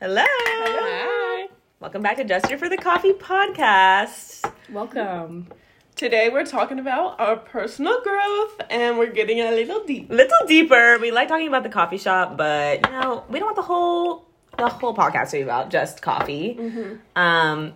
Hello. Hi. Welcome back to Just for the Coffee podcast. Welcome. Today we're talking about our personal growth and we're getting a little deep. Little deeper. We like talking about the coffee shop, but you know, we don't want the whole the whole podcast to be about just coffee. Um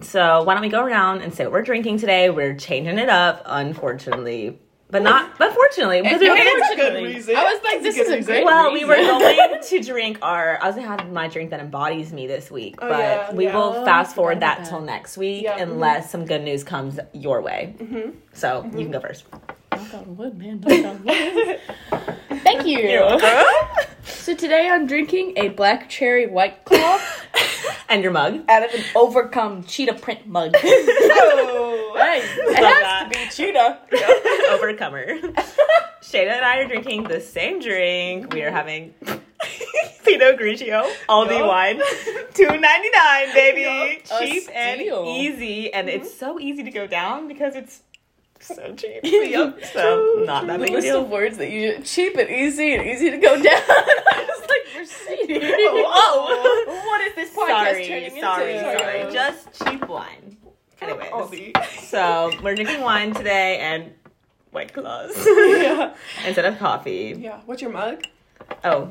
so why don't we go around and say what we're drinking today? We're changing it up, unfortunately. But not but fortunately, because we were It's a good reason. I was like, this good is a reason. great- Well, we were going to drink our. I was gonna have my drink that embodies me this week, Oh, but yeah, we yeah. will Oh, fast forward forgot that about till next week, Yeah, unless some good news comes your way. Mm-hmm. So you can go first. Knock on wood, man. Knock on wood. Thank you. So today I'm drinking a black cherry white claw and your mug. out of an overcome cheetah print mug. Oh, hey, it Love has that. to be cheetah. Overcomer. Shayna and I are drinking the same drink. We are having Pinot Grigio Aldi Yup. wine, two ninety nine, baby, Yup. A cheap and easy, and it's mm-hmm. so easy to go down because it's so cheap. Yup. So not that big a deal. of words that you cheap and easy and easy to go down. I was like Mercedes. Whoa. What is this podcast sorry, turning sorry, into? sorry. Just cheap wine. Anyways, so we're drinking wine today and white claws yeah. instead of coffee. Yeah. What's your mug? Oh,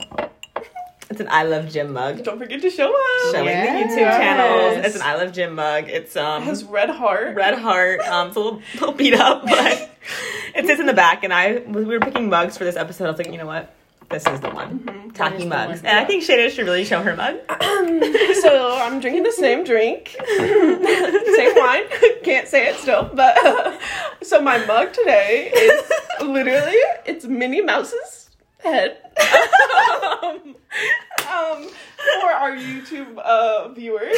it's an I Love Gym mug. Don't forget to show us. Showing Yes. the YouTube channels. It's an I Love Gym mug. It's um It has red heart. red heart. Um, it's a little, little beat up, but it sits in the back. And I we were picking mugs for this episode. I was like, you know what? This is the one. That Tacky is mugs. one. And I think Shayna should really show her mug. so I'm drinking the same drink, same wine. Can't say it still, but so my mug today is literally it's Minnie Mouse's head. um, um, for our YouTube uh, viewers,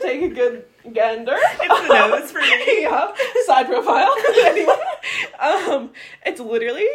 take a good gander. It's the nose for me. yeah, side profile. anyway, um, it's literally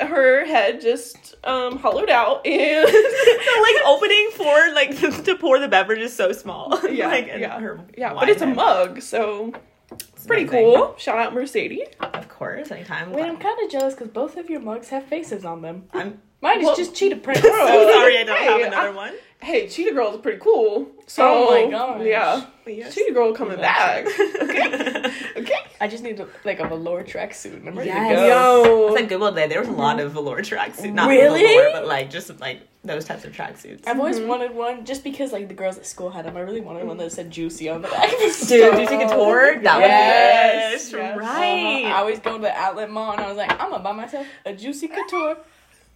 her head just um hollowed out and the like opening for like to pour the beverage is so small. Yeah, like, yeah, her yeah. But it's a mug, so It's pretty amazing. cool. Shout out Mercedes. Of course, anytime. Wait, I'm kind of jealous because both of your mugs have faces on them. I'm Mine is Well- just cheetah print. so sorry I don't Hey, have another I- one. Hey, Cheetah Girl is pretty cool. So Oh my gosh. yeah, Yes. Cheetah Girl coming back. yes. Okay. I just need a, like a velour tracksuit and I'm ready Yes. to go. Yo. It's like Google Day. There was a lot of velour tracksuits. Not Really? velour, but like just like those types of tracksuits. I've always Mm-hmm. wanted one just because like the girls at school had them. I really wanted one that said juicy on the back. Dude, do you take a tour? That Yes. was Yes. right. Uh-huh. I always go to the outlet mall and I was like, I'm gonna buy myself a juicy couture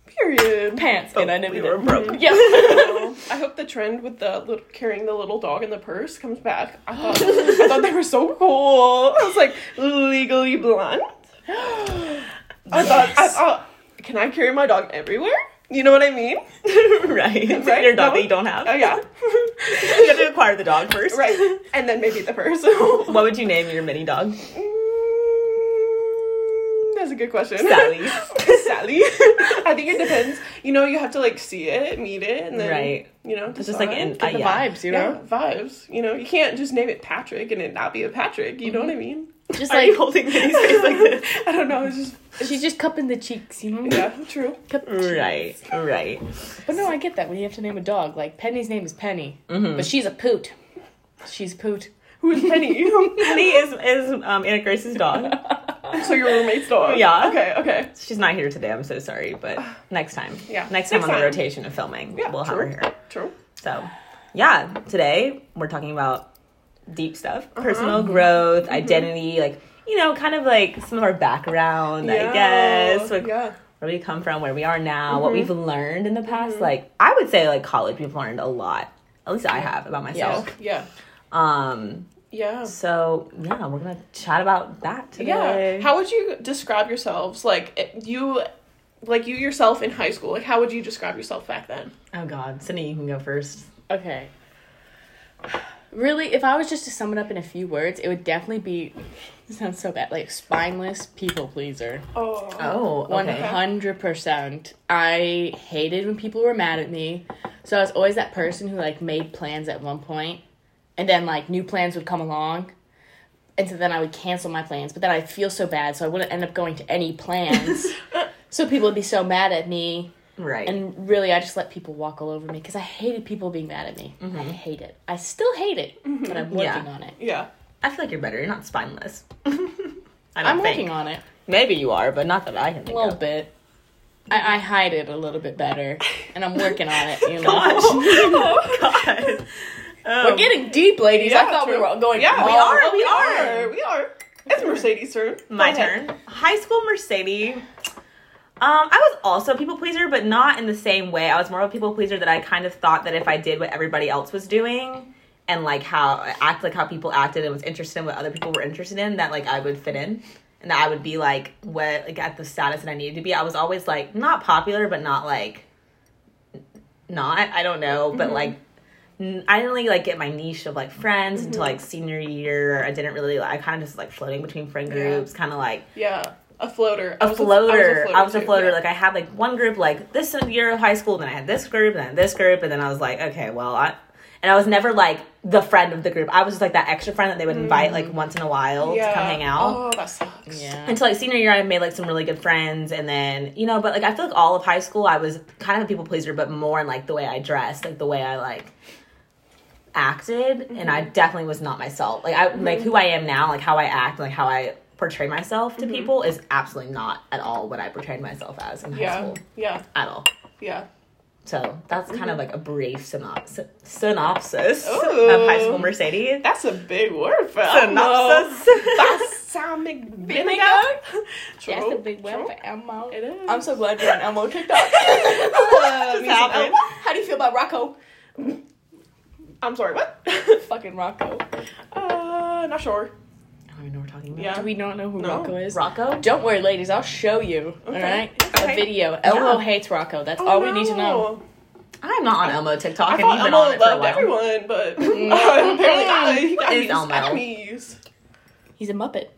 Period. pants, But and I never we were broke. Mm-hmm. Yeah. I hope the trend with the little, carrying the little dog in the purse comes back. I thought I thought they were so cool. I was like legally blonde. I thought I thought can I carry my dog everywhere? You know what I mean? right. Right? Your dog No? that you don't have. Oh yeah. you have to acquire the dog first. right. And then maybe the purse. What would you name your mini dog? Mm, That's a good question. Sally. Sally. I think it depends. You know, you have to like see it, meet it, and then Right. you know, It's just like in Get uh, the yeah. vibes, you yeah, know? vibes. You know, you can't just name it Patrick and it not be a Patrick. You know what I mean? Just Are you like holding Minnie's face like this? I don't know. It's just she's just cupping the cheeks, you know? yeah, true. Cup the cheeks. Right. Right. But no, I get that when you have to name a dog. Like Penny's name is Penny, Mhm. but she's a poot. She's poot. Who is Penny? Penny is is um Aunt Grace's dog. So your roommate's dog. Yeah. Okay. Okay. She's not here today. I'm so sorry, but next time. Yeah. Next time Next on the rotation of filming, Yeah, we'll have her here. True. So, yeah, today we're talking about deep stuff, Uh-huh. personal growth, Mm-hmm. identity, like you know, kind of like some of our background, I guess, like yeah. where we come from, where we are now, what Mhm. we've learned in the past. Like I would say, like college, we've learned a lot. At least I have about myself. Yeah. Um. Yeah. So yeah, we're gonna chat about that today. Yeah. How would you describe yourselves? Like eh, you, like you yourself in high school. Like how would you describe yourself back then? oh God, Sydney, you can go first. Okay. Really, if I was just to sum it up in a few words, it would definitely be. Sounds so bad. Like spineless people pleaser. Oh. Oh, oh One hundred percent. I hated when people were mad at me, so I was always that person who like made plans at one point, and then like new plans would come along, and so then I would cancel my plans. But then I'd feel so bad, so I wouldn't end up going to any plans. so people would be so mad at me, Right. And really, I just let people walk all over me because I hated people being mad at me. I mm-hmm. hate it. I still hate it, mm-hmm. but I'm working Yeah. on it. Yeah. I feel like you're better. You're not spineless. I don't I'm think. working on it Maybe you are, but not that I can a little of. bit. I, I hide it a little bit better, and I'm working on it. You know, oh God. We're getting deep, ladies. I thought we were going. Yeah, we are. We are. We are. It's Mercedes' turn. My turn. High school Mercedes. Um, I was also a people pleaser, but not in the same way. I was more of a people pleaser that I kind of thought that if I did what everybody else was doing and like how act like how people acted and was interested in what other people were interested in, that like I would fit in and that I would be like what like at the status that I needed to be. I was always like not popular, but not like not. I don't know, but like n- I didn't really like get my niche of like friends until mm-hmm. like senior year. I didn't really. Like, I kind of just like floating between friend Yeah. groups, kind of like Yeah. A floater. a I was floater. I was a too, floater. Like I had like one group like this year of high school, then I had this group, and then this group, and then I was like, okay, well, I. And I was never like the friend of the group. I was just like that extra friend that they would invite like mm-hmm. once in a while to come hang out. Oh, that sucks. Yeah. Until like senior year, I made like some really good friends, and then you know, but like I feel like all of high school, I was kind of a people pleaser, but more in like the way I dressed, like the way I like acted, and I mm-hmm. definitely was not myself. Like I like mm-hmm. who I am now, like how I act, like how I portray myself to mm-hmm. people is absolutely not at all what I portrayed myself as in high Yeah. school Yeah. at all. Yeah. So that's kind of like a brief synopsis synopsis Ooh. of high school Mercedes. That's a big word for Synopsis. That's sounding big. True. That's the big one True. for Elmo. It is. I'm so glad you're on Elmo TikTok. Uh, Just music happened. Elmo? How do you feel about Rocco? I'm sorry, what? Fucking Rocco. uh, not sure. I don't even know what we're talking about. Yeah. Do we not know who No. Rocco is? Rocco? Don't worry, ladies. I'll show you. Okay. All right, Okay. a video. Elmo Yeah. hates Rocco. That's Oh, all we need to know. I'm not on Elmo TikTok, I and thought you've been Elmo on it for a loved while. everyone, but apparently not. He got Is his Elmo. enemies. He's a Muppet.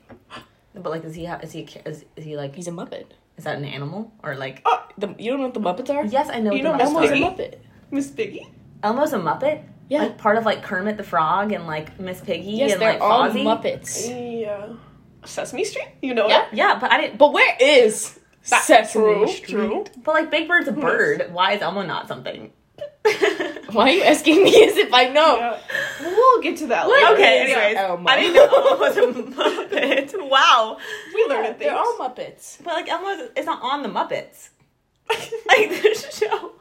But like, is he? Ha- is he? a ki- Is, is he like? He's a Muppet. Is that an animal or like? Oh, The, you don't know what the Muppets are? Yes, I know. You what know the Miss Muppets Elmo's a are. Piggy? Muppet. Miss Piggy. Elmo's a Muppet. Yeah. Like part of like Kermit the Frog and like Miss Piggy yes, and they're like all Fozzie. Yeah. Muppets. uh, Sesame Street. You know Yeah. it. Yeah, but I didn't. But where is That's Sesame true. Street? True. But like Big Bird's a bird. Why is Elmo not something? Why are you asking me as if I know? Yeah. We'll get to that What later. okay, is anyways, Elmo? I didn't know Elmo was a Muppet. Wow, We learned things. They're all Muppets. but like Elmo is not on the Muppets. Like the show.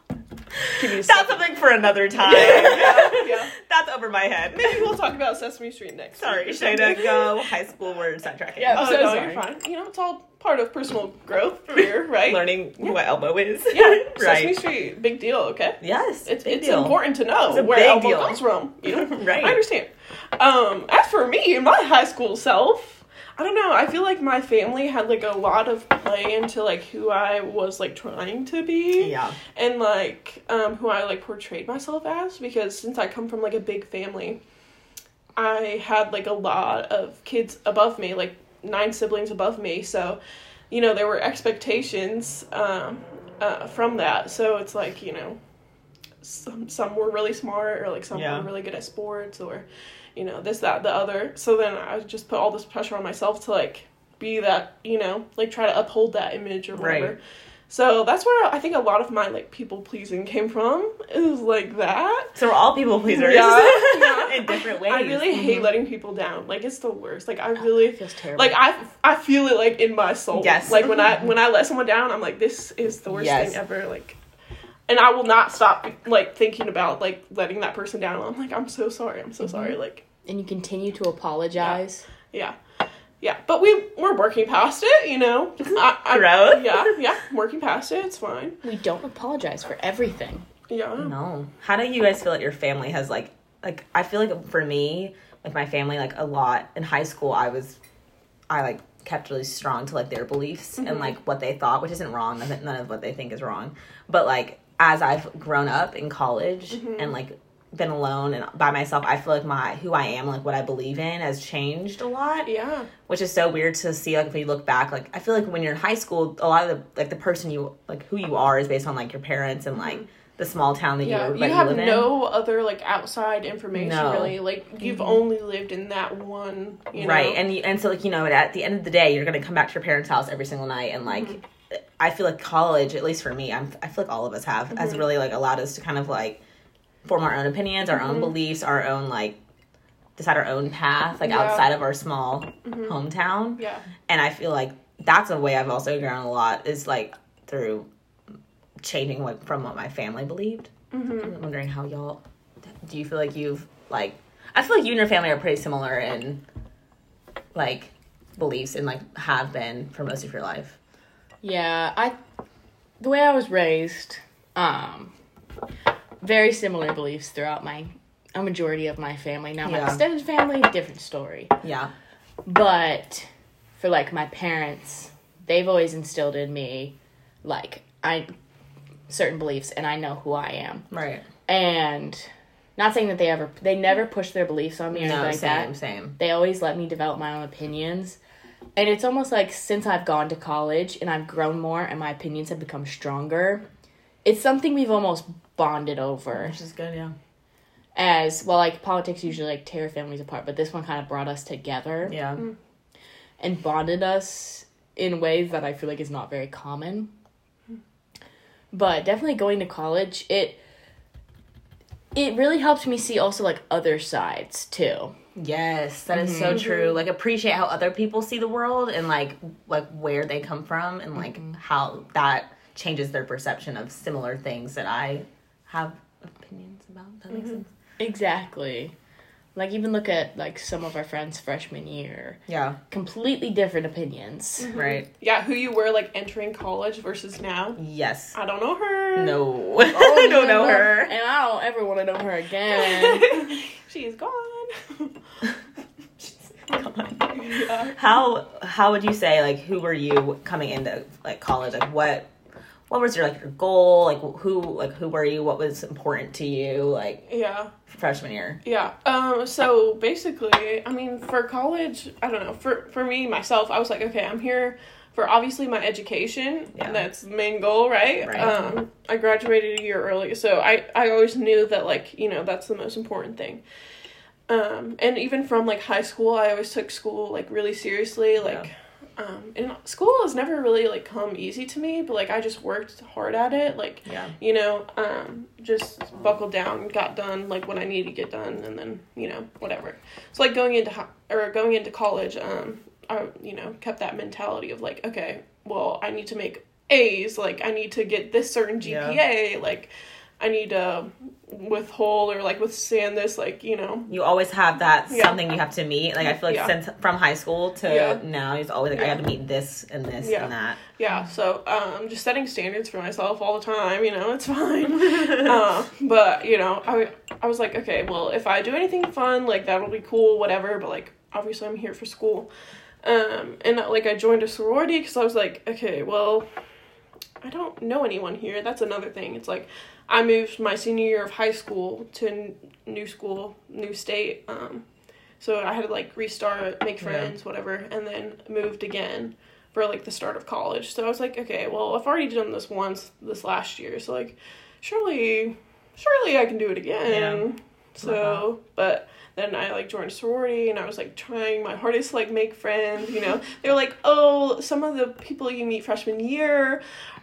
Give me a That's second. something for another time. yeah, yeah. That's over my head. Maybe we'll talk about Sesame Street next. Sorry, Shayna, go high school word sidetracking. Yeah. Oh, so no, you're fine. You know, it's all part of personal growth here, right? Learning what Elmo is. Yeah, right. Sesame. Street, big deal. Okay, Yes, it's it's deal. important to know It's where Elmo deal. comes from. You know, Right. I understand. Um, as for me, my high school self, I don't know. I feel like my family had like a lot of play into like who I was like trying to be. Yeah. and like um, who I like portrayed myself as because since I come from like a big family, I had like a lot of kids above me, like nine siblings above me. So, you know, there were expectations um, uh, from that. So it's like you know, some some were really smart or like some Yeah. were really good at sports or you know this that the other. So then I just put all this pressure on myself to like be that you know like try to uphold that image or whatever. Right. So that's where I think a lot of my like people pleasing came from. Is like that. So we're all people pleasers. Yeah, yeah. in different ways. I really hate mm-hmm. letting people down. Like it's the worst. Like I really It feels terrible. like I I feel it like in my soul. Yes. Like when I mm-hmm. when I let someone down, I'm like this is the worst Yes. thing ever. Like, and I will not stop like thinking about like letting that person down. I'm like I'm so sorry. I'm so Mm-hmm. sorry. Like and you continue to apologize. yeah. Yeah, but we we're working past it, you know. I, I, Growth. Yeah, yeah, working past it. It's fine. We don't apologize for everything. Yeah. No. How do you guys feel like your family has like like I feel like for me, like my family, like a lot in high school I was I like kept really strong to like their beliefs and like what they thought, which isn't wrong. None none of what they think is wrong. But like as I've grown up in college mm-hmm. and like been alone and by myself, I feel like my who I am, like what I believe in has changed a lot. Yeah. Which is so weird to see like if you look back, like I feel like when you're in high school, a lot of the like the person you like who you are is based on like your parents and like mm-hmm. the small town that Yeah, you you have live in. no other like outside information No. really. Like you've mm-hmm. only lived in that one, you know. right and you, and so like you know at the end of the day you're gonna come back to your parents house every single night and like I feel like college, at least for me, I'm, I feel like all of us have, has Mm-hmm. really like allowed us to kind of like form our own opinions, our Mm-hmm. own beliefs, our own like decide our own path, like Yeah. Mm-hmm. outside of our small hometown. Yeah. And I feel like that's a way I've also grown a lot is like through changing what from what my family believed. Mm-hmm. I'm wondering how y'all do you feel like you've like I feel like you and your family are pretty similar in like beliefs and like have been for most of your life. Yeah, I the way I was raised, um very similar beliefs throughout my a majority of my family. Now my Yeah. extended family, different story. Yeah. But for like my parents, they've always instilled in me like I certain beliefs and I know who I am. Right. And not saying that they ever they never push their beliefs on me or anything like same, that. same. They always let me develop my own opinions. And it's almost like since I've gone to college and I've grown more and my opinions have become stronger, it's something we've almost bonded over. Which is good, yeah. As well, like politics usually like tear families apart, but this one kind of brought us together Yeah. Mm. and bonded us in ways that I feel like is not very common. But definitely going to college, it it really helped me see also like other sides too. Yes, that is Mm-hmm. so true. Like appreciate how other people see the world and like like where they come from and like Mm-hmm. how that changes their perception of similar things that I have opinions about. That Mm-hmm. makes sense. Exactly. Like even look at like some of our friends freshman year, Yeah. completely different opinions. Right. Yeah, who you were like entering college versus now. Yes. I don't know her. No. I don't know her. and I don't ever want to know her again. she is gone. She's gone. How how would you say like who were you coming into like college? Like what what was your like your goal? Like who like who were you? What was important to you like yeah. freshman year? Yeah. Um. So basically, I mean, for college, I don't know. For for me myself, I was like, okay, I'm here for obviously my education. Yeah. That's the main goal, right? Right. Um. I graduated a year early, so I I always knew that like you know that's the most important thing. Um. And even from like high school, I always took school like really seriously. Like. Um, and school has never really like come easy to me, but like I just worked hard at it. Like Yeah. you know, um, just buckled down, got done like what I needed to get done, and then you know whatever. So like going into or going into college, um, I you know kept that mentality of like, okay, well I need to make A's, like I need to get this certain Yeah. GPA, like I need to withhold or like withstand this, like you know, You always have that Yeah. something you have to meet. Like I feel like Yeah. since from high school to Yeah. now, it's always like I Yeah. got to meet this and this Yeah. and that. yeah. So um, just setting standards for myself all the time, you know, it's fine. uh, but you know, I I was like, okay, well, if I do anything fun, like that'll be cool, whatever. But like, obviously, I'm here for school. Um, and like I joined a sorority because I was like, okay, well, I don't know anyone here. That's another thing. It's like I moved my senior year of high school to n- new school, new state. Um, so I had to like restart, make Yeah. friends, whatever, and then moved again for like the start of college. So I was like, okay, well, I've already done this once this last year, so like, surely, surely I can do it again. So, Uh-huh. but then I like joined sorority and I was like trying my hardest to like make friends, you know. They were like, "Oh, some of the people you meet freshman year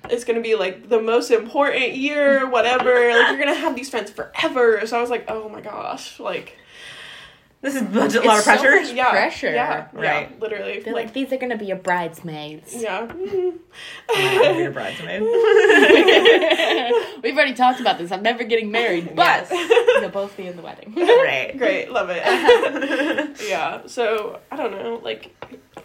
is to be like the most important year, whatever. like you're to have these friends forever." So I was like, "Oh my gosh." Like This is a a lot of It's so pressure. much- yeah, Pressure. Yeah, Right. Yeah, literally. They're like, like, these are gonna be your bridesmaids. yeah. Your bridesmaid. We've already talked about this. I'm never getting married, but Yes. you'll both be in the wedding. right. Great, love it. yeah, so I don't know, like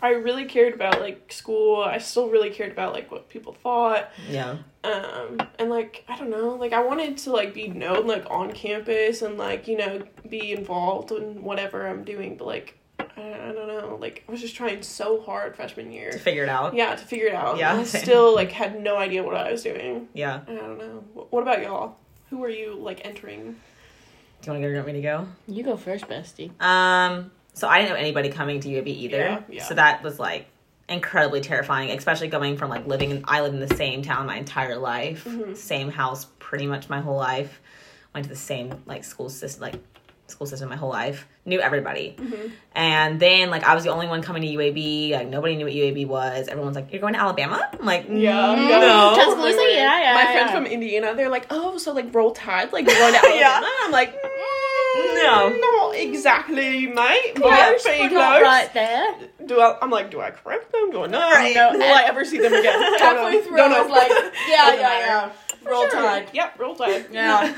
I really cared about like school. I still really cared about like what people thought. Yeah. Um and like I don't know, like I wanted to like be known like on campus and like, you know, be involved in whatever I'm doing, but like I, I don't know, like I was just trying so hard freshman year. To figure it out. Yeah, to figure it out. Yeah, I still like had no idea what I was doing. Yeah. I don't know. What about y'all? Who are you like entering? Do you want to go? or Want me to go? You go first, bestie. Um, so I didn't know anybody coming to UAB either. Yeah, yeah. So that was like incredibly terrifying, especially going from like living in I lived in the same town my entire life, Mm-hmm. same house pretty much my whole life. Went to the same like school system, like school system my whole life. Knew everybody. And then like I was the only one coming to UAB. Like nobody knew what UAB was. Everyone's like, "You're going to Alabama?" I'm like, Yeah, "Mm, yeah. no." Tuscaloosa, yeah, yeah, My yeah. friends from Indiana, they're like, oh, so like roll tide, like going to Alabama. Yeah. I'm like, mm, No. not exactly, mate. But Close, but not right there. Do I? I'm like, do I correct them? Do I not? Right. No. Will I ever see them again? Halfway through, I was like, yeah, yeah, yeah. Roll Sure. Tide. Yep, roll tide. Yeah.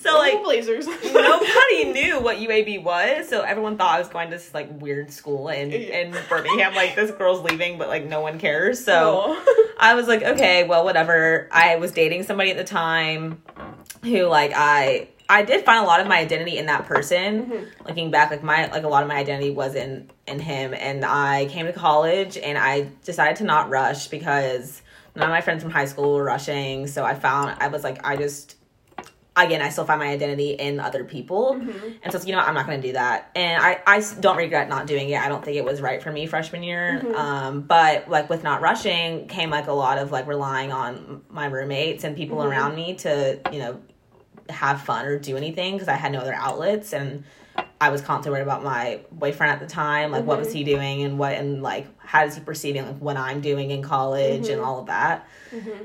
so like Blazers. nobody knew what UAB was, so everyone thought I was going to this like weird school in Yeah. in Birmingham. Like this girl's leaving, but like no one cares. So. I was like, okay, well, whatever. I was dating somebody at the time who like I I did find a lot of my identity in that person. Mm-hmm. Looking back, like my like a lot of my identity was in in him, and I came to college and I decided to not rush because none of my friends from high school were rushing. So I found I was like I just again I still find my identity in other people, mm-hmm. and so you know what, I'm not going to do that. And I I don't regret not doing it. I don't think it was right for me freshman year. Mm-hmm. Um, but like with not rushing came like a lot of like relying on my roommates and people around me to you know have fun or do anything because I had no other outlets and I was constantly worried about my boyfriend at the time, like what was mm-hmm. he doing and what and like how is he perceiving like what I'm doing in college and all of that.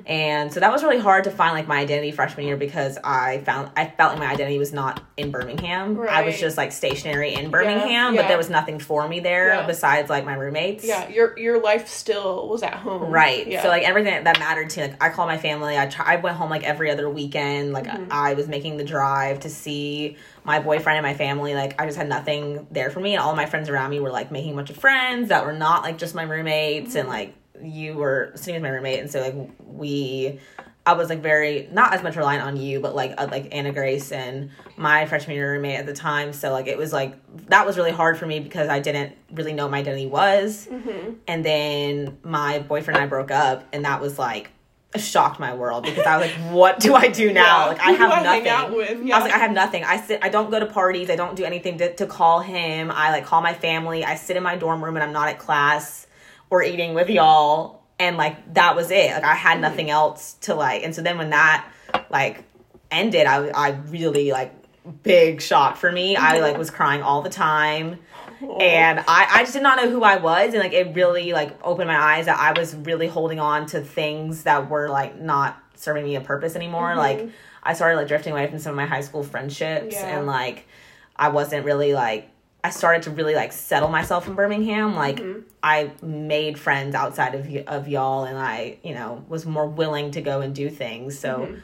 And so that was really hard to find like my identity freshman year because I found I felt like my identity was not in Birmingham. I was just like stationary in Birmingham, yeah. but there was nothing for me there Yeah. besides like my roommates. yeah, your your life still was at home. Right. Yeah. So like everything that mattered to me, like I called my family. I try, I went home like every other weekend. Like Mm-hmm. I was making the drive to see my boyfriend and my family. Like I just had nothing there for me, and all my friends around me were like making a bunch of friends that were not like just my roommates, and like you were sitting with my roommate, and so like we. I was like very not as much reliant on you, but like uh, like Anna Grace and my freshman year roommate at the time. So like it was like that was really hard for me because I didn't really know what my identity was Mm-hmm. and then my boyfriend and I broke up, and that was like shocked my world because I was like, "What do I do now? Yeah. Like, I have nothing." out with? I was like, "I have nothing. I sit. I don't go to parties. I don't do anything to, to call him. I like call my family. I sit in my dorm room and I'm not at class or eating with y'all." And like that was it. Like I had hmm. nothing else to like. And so then when that like ended, I I really like big shock for me. I like was crying all the time Oh. and I, I just did not know who I was and like it really like opened my eyes that I was really holding on to things that were like not serving me a purpose anymore. Mm-hmm. Like I started like drifting away from some of my high school friendships Yeah. and like I wasn't really like I started to really like settle myself in Birmingham. Like mm-hmm. I made friends outside of y- of y'all and I you know was more willing to go and do things. So mm-hmm.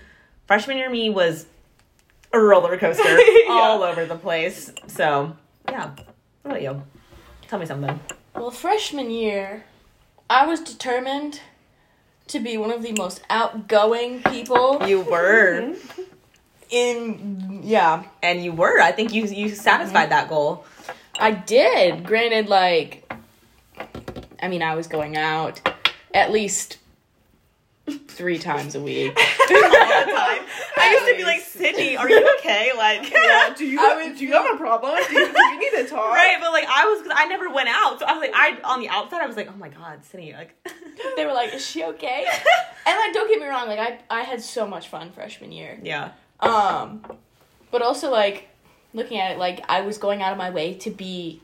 freshman year me was a roller coaster all over the place. So yeah what about you? Tell me something. Well, freshman year, I was determined to be one of the most outgoing people You were, in. Yeah, and you were. I think you you satisfied mm-hmm. that goal. I did. Granted, like, I mean, I was going out at least three times a week. I used to be like, Sydney, are you okay? Like, Yeah, do you I would do you have a problem? Do you, do you need to talk? right? But like, I was because I never went out, so I was like, I on the outside, I was like, oh my god, Sydney, like, they were like, "Is she okay?" And like, don't get me wrong, like, I I had so much fun freshman year. yeah, Um, but also like looking at it, like I was going out of my way to be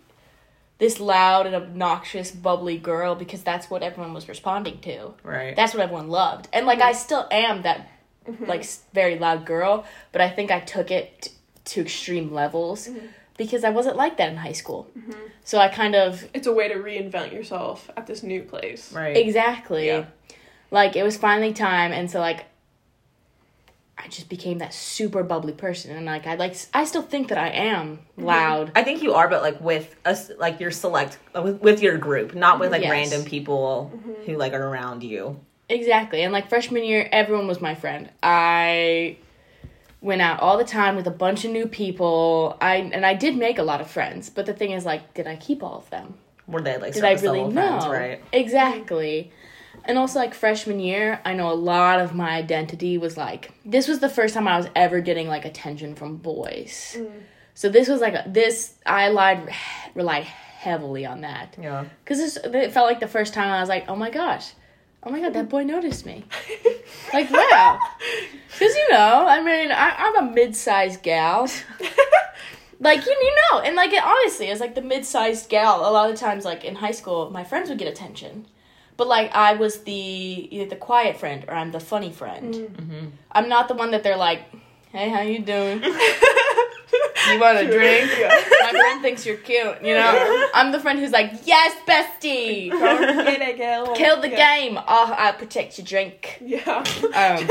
this loud and obnoxious, bubbly girl because that's what everyone was responding to. right. That's what everyone loved, and like I mm-hmm. still am that mm-hmm. like very loud girl, but I think I took it t- to extreme levels mm-hmm. Because I wasn't like that in high school. Mm-hmm. So I kind of It's a way to reinvent yourself at this new place. right. exactly Yeah. like it was finally time, and so like. I just became that super bubbly person, and like I like I still think that I am mm-hmm. loud. I think you are, but like with us, like your select uh, with, with your group, not with like Yes. random people mm-hmm. who like are around you. Exactly. And like freshman year, everyone was my friend. I went out all the time with a bunch of new people. I and I did make a lot of friends, but the thing is like did I keep all of them? Were they like Did I really know? friends, right? Exactly. And also like freshman year, I know a lot of my identity was like this was the first time I was ever getting like attention from boys. So this was like a, this I lied relied heavily on that. Yeah. Because it felt like the first time I was like, oh my gosh, oh my god, that boy noticed me. like, wow. Because, you know, I mean, I, I'm a mid sized gal. like you, you know, and like it, honestly, as like the mid-sized gal, a lot of times like in high school, my friends would get attention, but like I was the either the quiet friend or I'm the funny friend. Mm-hmm. I'm not the one that they're like, "Hey, how you doing? you want a drink?" Yeah. My friend thinks you're cute. You know, I'm the friend who's like, "Yes, bestie." Get it, girl. Kill the yeah. game. Oh, I'll protect your drink. Yeah. Um,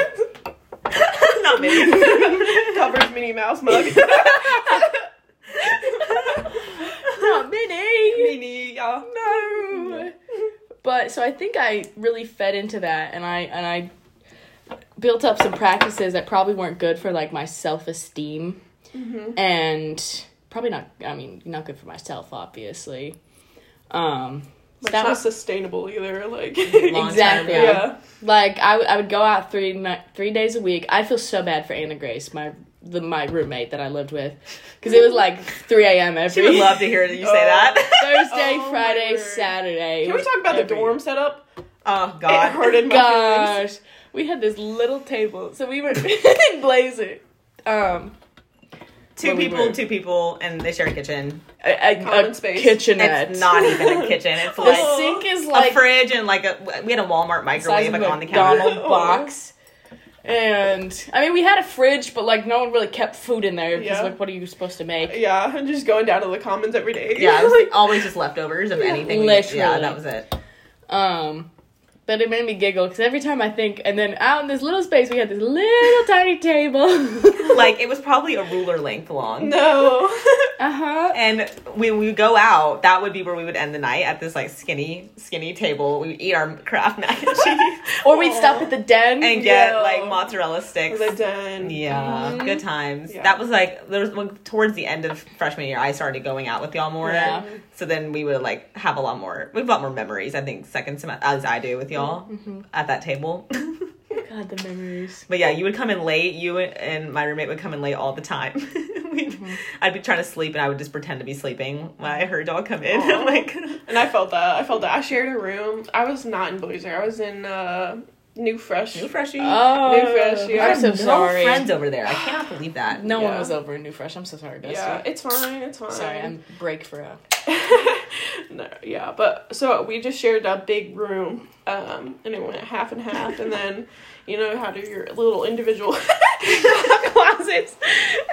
Not me. Covers Minnie Mouse mug. not Minnie. Minnie, yeah. No. But so I think I really fed into that, and I and I built up some practices that probably weren't good for like my self esteem, and probably not. I mean, not good for myself, obviously. Um, Like, that not was sustainable either. Like, exactly. yeah. Like I would, I would go out three ni- three days a week. I feel so bad for Anna Grace, my the my roommate that I lived with, because it was like three a.m. every She would love to hear you say that. Thursday, Oh, Friday. Saturday. Can we talk about the dorm setup? Oh It God. hurted my feelings. Gosh, we had this little table, so we were in Blazer. Um, Two Where we people, were. two people, and they share a kitchen. a, a, Common a space. kitchenette. It's not even a kitchen. It's The like sink is like a fridge and like a. We had a Walmart size microwave of like a on the counter. McDonald box. And I mean, we had a fridge, but like no one really kept food in there because Yeah. like, what are you supposed to make? Yeah, I'm just going down to the commons every day. Yeah, it was like always just leftovers of anything. we- Literally. Yeah, that was it. Um, but it made me giggle because every time I think, and then out in this little space, we had this little tiny table. Like it was probably a ruler length long. no. uh huh. And when we would go out, that would be where we would end the night at this like skinny, skinny table. We would eat our Kraft mac and cheese Or we'd stop at the den and get Yeah. like mozzarella sticks. the den. Yeah, Mhm. good times. Yeah. That was like there was when, towards the end of freshman year. I started going out with y'all more. Yeah. So then we would like have a lot more. We have a lot more memories. I think second semester as I do with y'all Mm-hmm. at that table. God, the memories. but yeah, you would come in late. You and my roommate would come in late all the time. Mm-hmm. I'd be trying to sleep and I would just pretend to be sleeping when I heard y'all come in. I'm like, And I felt that. I felt that. I shared a room. I was not in Blazer. I was in uh, New Fresh. new freshie. Oh, New Fresh, yeah. I'm so no sorry. friends over there. I cannot believe that. No one was over in New Fresh. I'm so sorry, Dusty. yeah, it's fine. It's fine. Sorry, I'm break for a. no, yeah, but so we just shared a big room, um, and it went half and half, and then you know how do your little individual closets,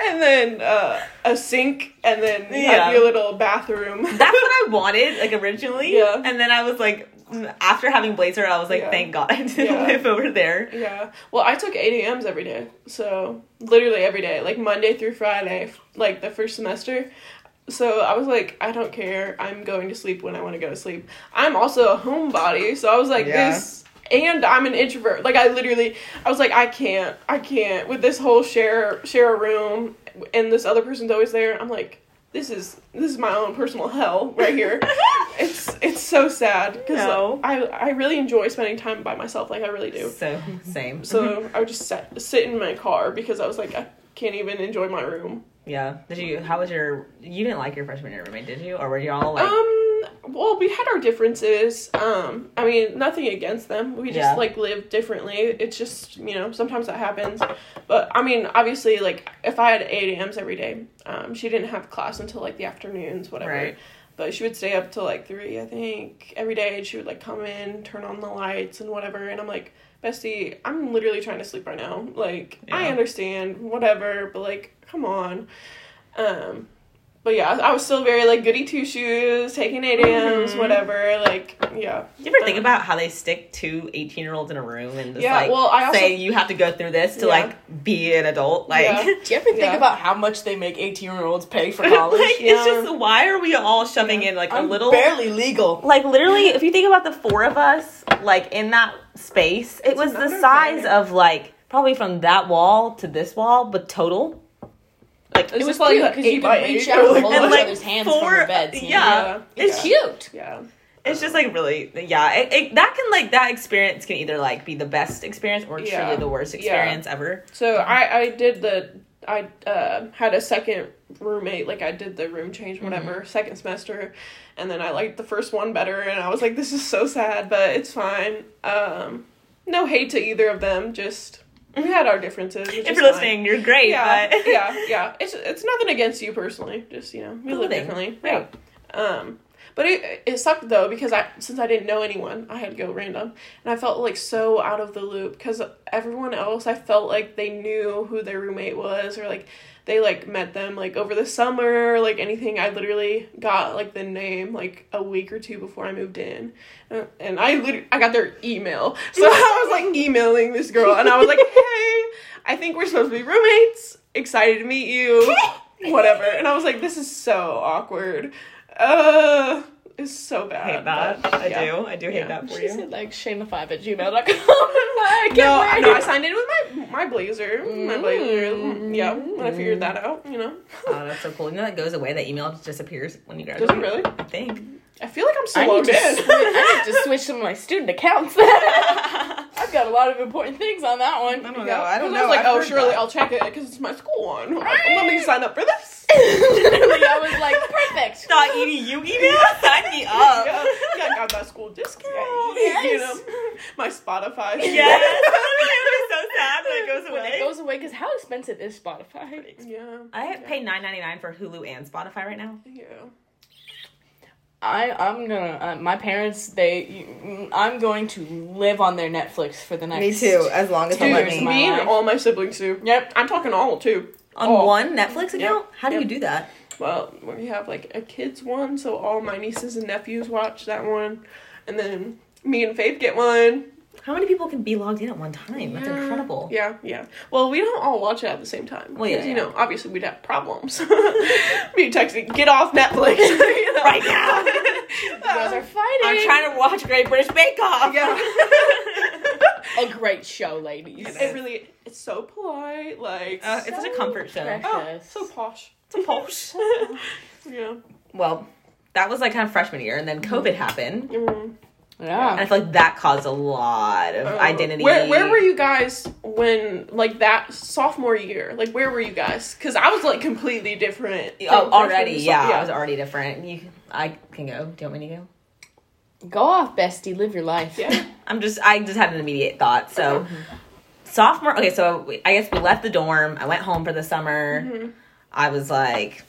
and then uh, a sink, and then you Yeah. have your little bathroom. That's what I wanted, like originally. Yeah. And then I was like, after having Blazer, I was like, Yeah. thank God I didn't Yeah. live over there. Yeah. Well, I took 8 a.m.s every day. So, literally every day, like Monday through Friday, like the first semester. So, I was like, I don't care. I'm going to sleep when I want to go to sleep. I'm also a homebody. So, I was like, Yeah. this. And I'm an introvert. Like I literally, I was like, I can't, I can't with this whole share share a room, and this other person's always there. I'm like, this is this is my own personal hell right here. it's it's so sad because No. I I really enjoy spending time by myself. Like I really do. So, same. So I would just sit, sit in my car because I was like, I can't even enjoy my room. yeah. Did you, how was your, you didn't like your freshman year roommate, did you? Or were you all like, Um, well, we had our differences. Um, I mean, nothing against them. We just Yeah. like live differently. It's just you know sometimes that happens. But I mean, obviously, like if I had eight a.m.s every day, um, she didn't have class until like the afternoons, whatever. Right. But she would stay up till like three, I think, every day. And she would like come in, turn on the lights and whatever. And I'm like, Bestie, I'm literally trying to sleep right now. Like, I understand, whatever, but like, come on. Um, but yeah, I was still very like goody two shoes, taking 8 a.m.s, Mhm. whatever. Like, yeah. Do you ever think Um, about how they stick two 18 year olds in a room and just Yeah, like well, I also- say you have to go through this to Yeah. like be an adult? Like, Yeah. Do you ever think Yeah. about how much they make 18 year olds pay for college? like Yeah. it's just why are we all shoving Yeah. in like a I'm little barely legal. like literally if you think about the four of us like in that space it was the size okay. of like probably from that wall to this wall but total like It's It was just like cute because you eight by could reach out or, and like, hold and, each other's hands four- from your beds. you yeah. know? It's yeah. cute. Yeah. it's just like really yeah it, it, that can like that experience can either like be the best experience or Yeah. truly the worst Yeah. experience ever So I I did the I uh, had a second roommate like I did the room change whatever second semester, and then I liked the first one better and I was like this is so sad but it's fine. Um, no hate to either of them, just we had our differences. If you're fine. listening, you're great. yeah, but yeah, yeah. It's it's nothing against you personally. Just you know, we live differently. Right. Yeah. Um, but it it sucked though because I since I didn't know anyone, I had to go random, and I felt like so out of the loop because everyone else I felt like they knew who their roommate was or like they like met them like over the summer or like anything. I literally got like the name like a week or two before I moved in, Uh, and I literally I got their email, so I was like emailing this girl, and I was like, hey, I think we're supposed to be roommates. Excited to meet you. Whatever. And I was like, this is so awkward. Uh, it's so bad. I hate that. but, I yeah. do. I do hate Yeah. that for She you. said like shayna5 at gmail.com. I can't No, wait. no, I signed in with my my blazer. My mm-hmm. blazer. Yeah, when I figured that out, you know. Oh, that's so cool. You know that goes away. That email just disappears when you Does graduate. it really? I think. I feel like I'm I still need, logged in. switch, I need to switch some of my student accounts. I've got a lot of important things on that one. I don't know. I don't 'cause know. I was like, I've oh, surely that. I'll check it because it's my school one. Let me sign up for this. Literally, I was like, perfect. Dot edu email. Sign me up. yeah, yeah, I got that school discount. Yes. You know, my Spotify. Yes. it was so sad when it goes away. When away. it goes away, because how expensive is Spotify? Yeah. I pay nine ninety nine for Hulu and Spotify right now. Yeah. I I'm gonna uh, my parents they I'm going to live on their Netflix for the next Me too, As long as Dude, they let me. and all my siblings do. Yep. I'm talking all too. On Oh. one Netflix account? How do Yep. you do that? Well, we have like a kids one, so all my nieces and nephews watch that one, and then me and Faith get one. How many people can be logged in at one time? That's Yeah. incredible. Yeah, yeah. Well, we don't all watch it at the same time. Well, yeah, 'cause, you know, obviously we'd have problems. me texting, get off Netflix you know? Right now. You guys are fighting. I'm trying to watch Great British Bake Off. Yeah. a great show, ladies. it really, it's so polite. Like, Uh, it's such a comfort show. Oh, so posh. It's a posh. Yeah. well, that was like kind of freshman year, and then COVID happened, Mm. And Yeah. I feel like that caused a lot of Uh, identity. Where where were you guys when like that sophomore year? Like where were you guys? Because I was like completely different. Oh, already, freshman to yeah, I was already different. You, I can go. Do you want me to go? Go off, bestie. Live your life. Yeah. I'm just, I just had an immediate thought. So, sophomore, okay, so I guess we left the dorm. I went home for the summer. Mm-hmm. I was like,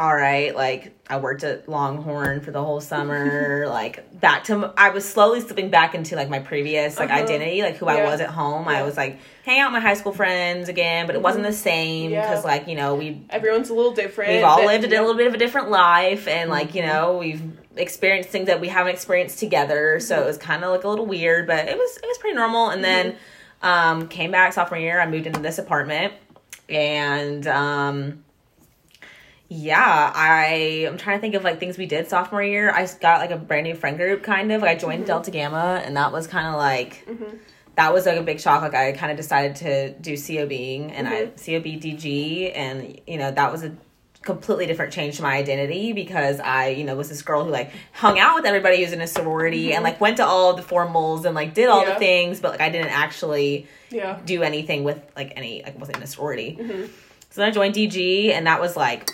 all right, like, I worked at Longhorn for the whole summer. like, back to, I was slowly slipping back into like my previous like Uh-huh. identity, like who I was at home. I was like, hang out with my high school friends again, but it wasn't the same Yeah. because, like, you know, we Everyone's a little different. we've all but- lived a little bit of a different life and like Mm-hmm. you know we've experienced things that we haven't experienced together so Mm-hmm. it was kind of like a little weird but it was it was pretty normal and then Mm-hmm. um came back sophomore year i moved into this apartment and um yeah i i'm trying to think of like things we did sophomore year i got like a brand new friend group kind of like i joined Mm-hmm. delta gamma and that was kind of like mm-hmm. that was like a big shock. Like I kind of decided to do COBing and I mm-hmm. COB DG, and you know that was a completely different change to my identity because I you know was this girl who like hung out with everybody who's in a sorority and mm-hmm. like went to all the formals and like did all Yeah. the things, but like I didn't actually Yeah. do anything with like any like wasn't in a sorority. So then I joined DG, and that was like.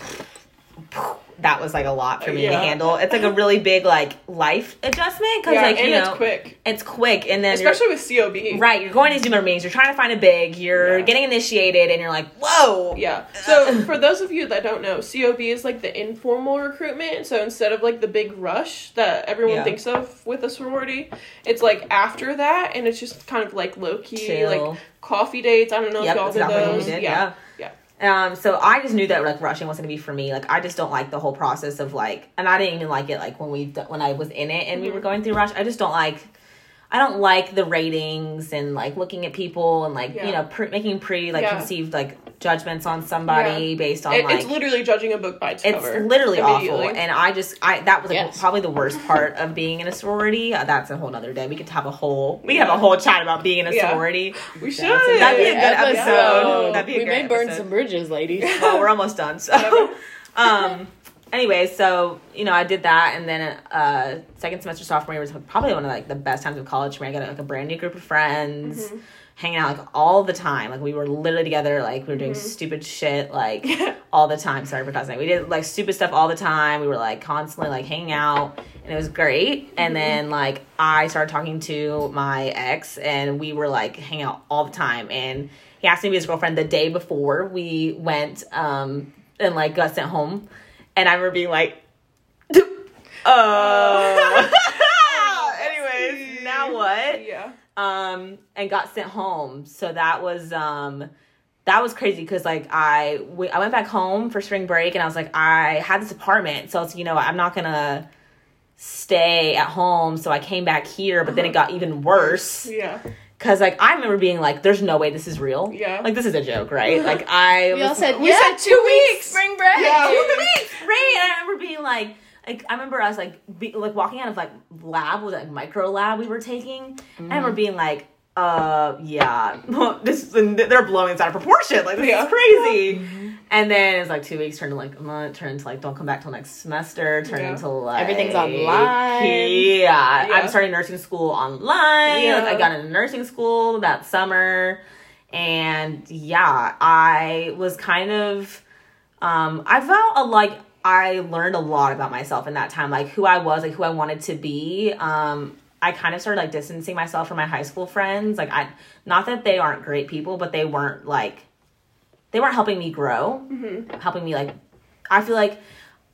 That was like a lot for me to handle. It's like a really big like life adjustment because Yeah, like and you know it's quick, it's quick and then especially with COB. Right, you're going to these meetings, you're trying to find a big, you're Yeah. getting initiated, and you're like, whoa. Yeah. So for those of you that don't know, COB is like the informal recruitment. So instead of like the big rush that everyone Yeah. thinks of with a sorority, it's like after that, and it's just kind of like low key, Chill. like coffee dates. I don't know Yep, if y'all did exactly what we those. did, yeah. Um, so I just knew that like rushing wasn't gonna be for me. Like I just don't like the whole process of like, and I didn't even like it like when we when I was in it and we Mm-hmm. were going through rush. I just don't like. I don't like the ratings and like looking at people and like Yeah. you know pre- making pre like Yeah. conceived like judgments on somebody based on It- like it's literally judging a book by its, it's cover. literally awful and i just i that was like Yes. probably the worst part of being in a sorority uh, that's a whole other day we could have a whole we could have a whole chat about being in a Yeah. sorority we should. That'd be a good episode. That'd be a we great may burn episode. some bridges, ladies. well we're almost done so um anyway so you know i did that and then uh second semester sophomore year was probably one of like the best times of college for me i got like a brand new group of friends hanging out like all the time. Like we were literally together. Like we were doing stupid shit like all the time. Sorry for cussing. We did like stupid stuff all the time. We were like constantly like hanging out, and it was great. And then like I started talking to my ex, and we were like hanging out all the time. And he asked me to be his girlfriend the day before we went um and like got sent home. And I remember being like, oh. Anyways, now what? Yeah. Um and got sent home so that was um that was crazy because like I I went back home for spring break and I was like I had this apartment so it's you know I'm not gonna stay at home so I came back here but then it got even worse Yeah. because like I remember being like there's no way this is real Yeah. like this is a joke right like I We all said, we yeah, said two two weeks, weeks. spring break. Yeah. two weeks, right? And I remember being like, like I remember I was like, be, like walking out of like lab was it, like micro lab we were taking. And we're being like, uh, yeah, this they're blowing this out of proportion. Like this Yeah. is crazy. And then it's like two weeks turned to like a month, turned into like don't come back till next semester, turned Yeah. into like Everything's online. Yeah, Yeah. I'm starting nursing school online. Yeah. Like I got into nursing school that summer, and yeah, I was kind of um i felt a, like i learned a lot about myself in that time like who i was like who i wanted to be. Um i kind of started like distancing myself from my high school friends. Like i not that they aren't great people but they weren't like they weren't helping me grow. Mm-hmm. Helping me like i feel like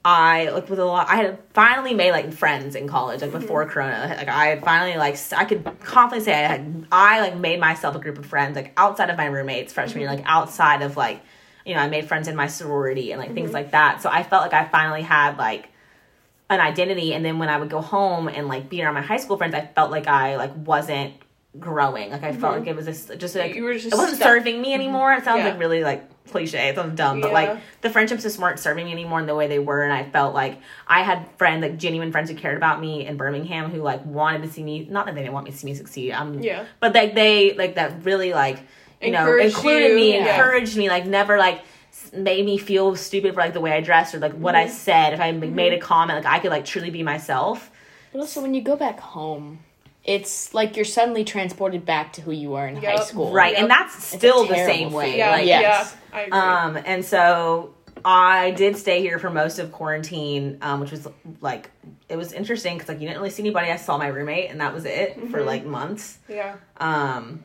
I like with a lot. I had finally made like friends in college, like mm-hmm. before Corona. Like I had finally like I could confidently say I had I like made myself a group of friends like outside of my roommates freshman year, mm-hmm. like outside of like you know I made friends in my sorority and like things mm-hmm. like that. So I felt like I finally had like an identity. And then when I would go home and like be around my high school friends, I felt like I like wasn't growing. Like I felt mm-hmm. like it was just just like You were just it wasn't stuck. serving me anymore. It sounds Yeah. like really like cliche. It sounds dumb, but like the friendships just weren't serving me anymore in the way they were. And I felt like I had friends, like genuine friends who cared about me in Birmingham who like wanted to see me. Not that they didn't want me to see me succeed. Um, Yeah. But like they like that really like you know included you, me, yeah. encouraged me. Like never like made me feel stupid for like the way I dressed or like what Mm-hmm. I said. If I m- made a comment, like I could like truly be myself. But also, when you go back home, it's like you're suddenly transported back to who you were in high school. Right, Yep. and that's still the terrible same way. Yeah. Like, Yes. Yeah. I agree. Um, and so I did stay here for most of quarantine, um, which was like it was interesting because like you didn't really see anybody. I saw my roommate, and that was it Mm-hmm. for like months. yeah. Um,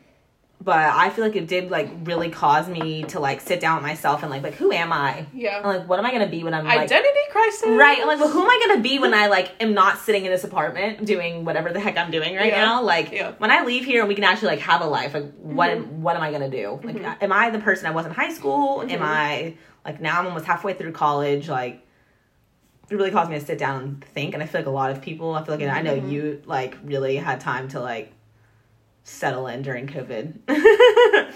but I feel like it did like really cause me to like sit down with myself and like like who am I? Yeah. And like what am I gonna be when I'm like Identity crisis. Right. I'm like, well, who am I gonna be when I like am not sitting in this apartment doing whatever the heck I'm doing right Yeah. now? Like Yeah. when I leave here and we can actually like have a life, like what mm-hmm. am, what am I gonna do? Like mm-hmm. am I the person I was in high school? Am mm-hmm. I like now I'm almost halfway through college, like it really caused me to sit down and think and I feel like a lot of people I feel like I know you like really had time to like settle in during COVID.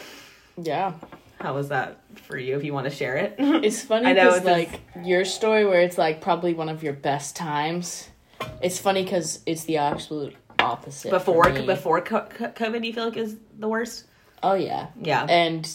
Yeah. How was that for you if you want to share it? It's funny I know, it's like your story where it's like probably one of your best times. It's funny because it's the absolute opposite. for before before co- co- COVID, you feel like is the worst? Oh yeah, Yeah. and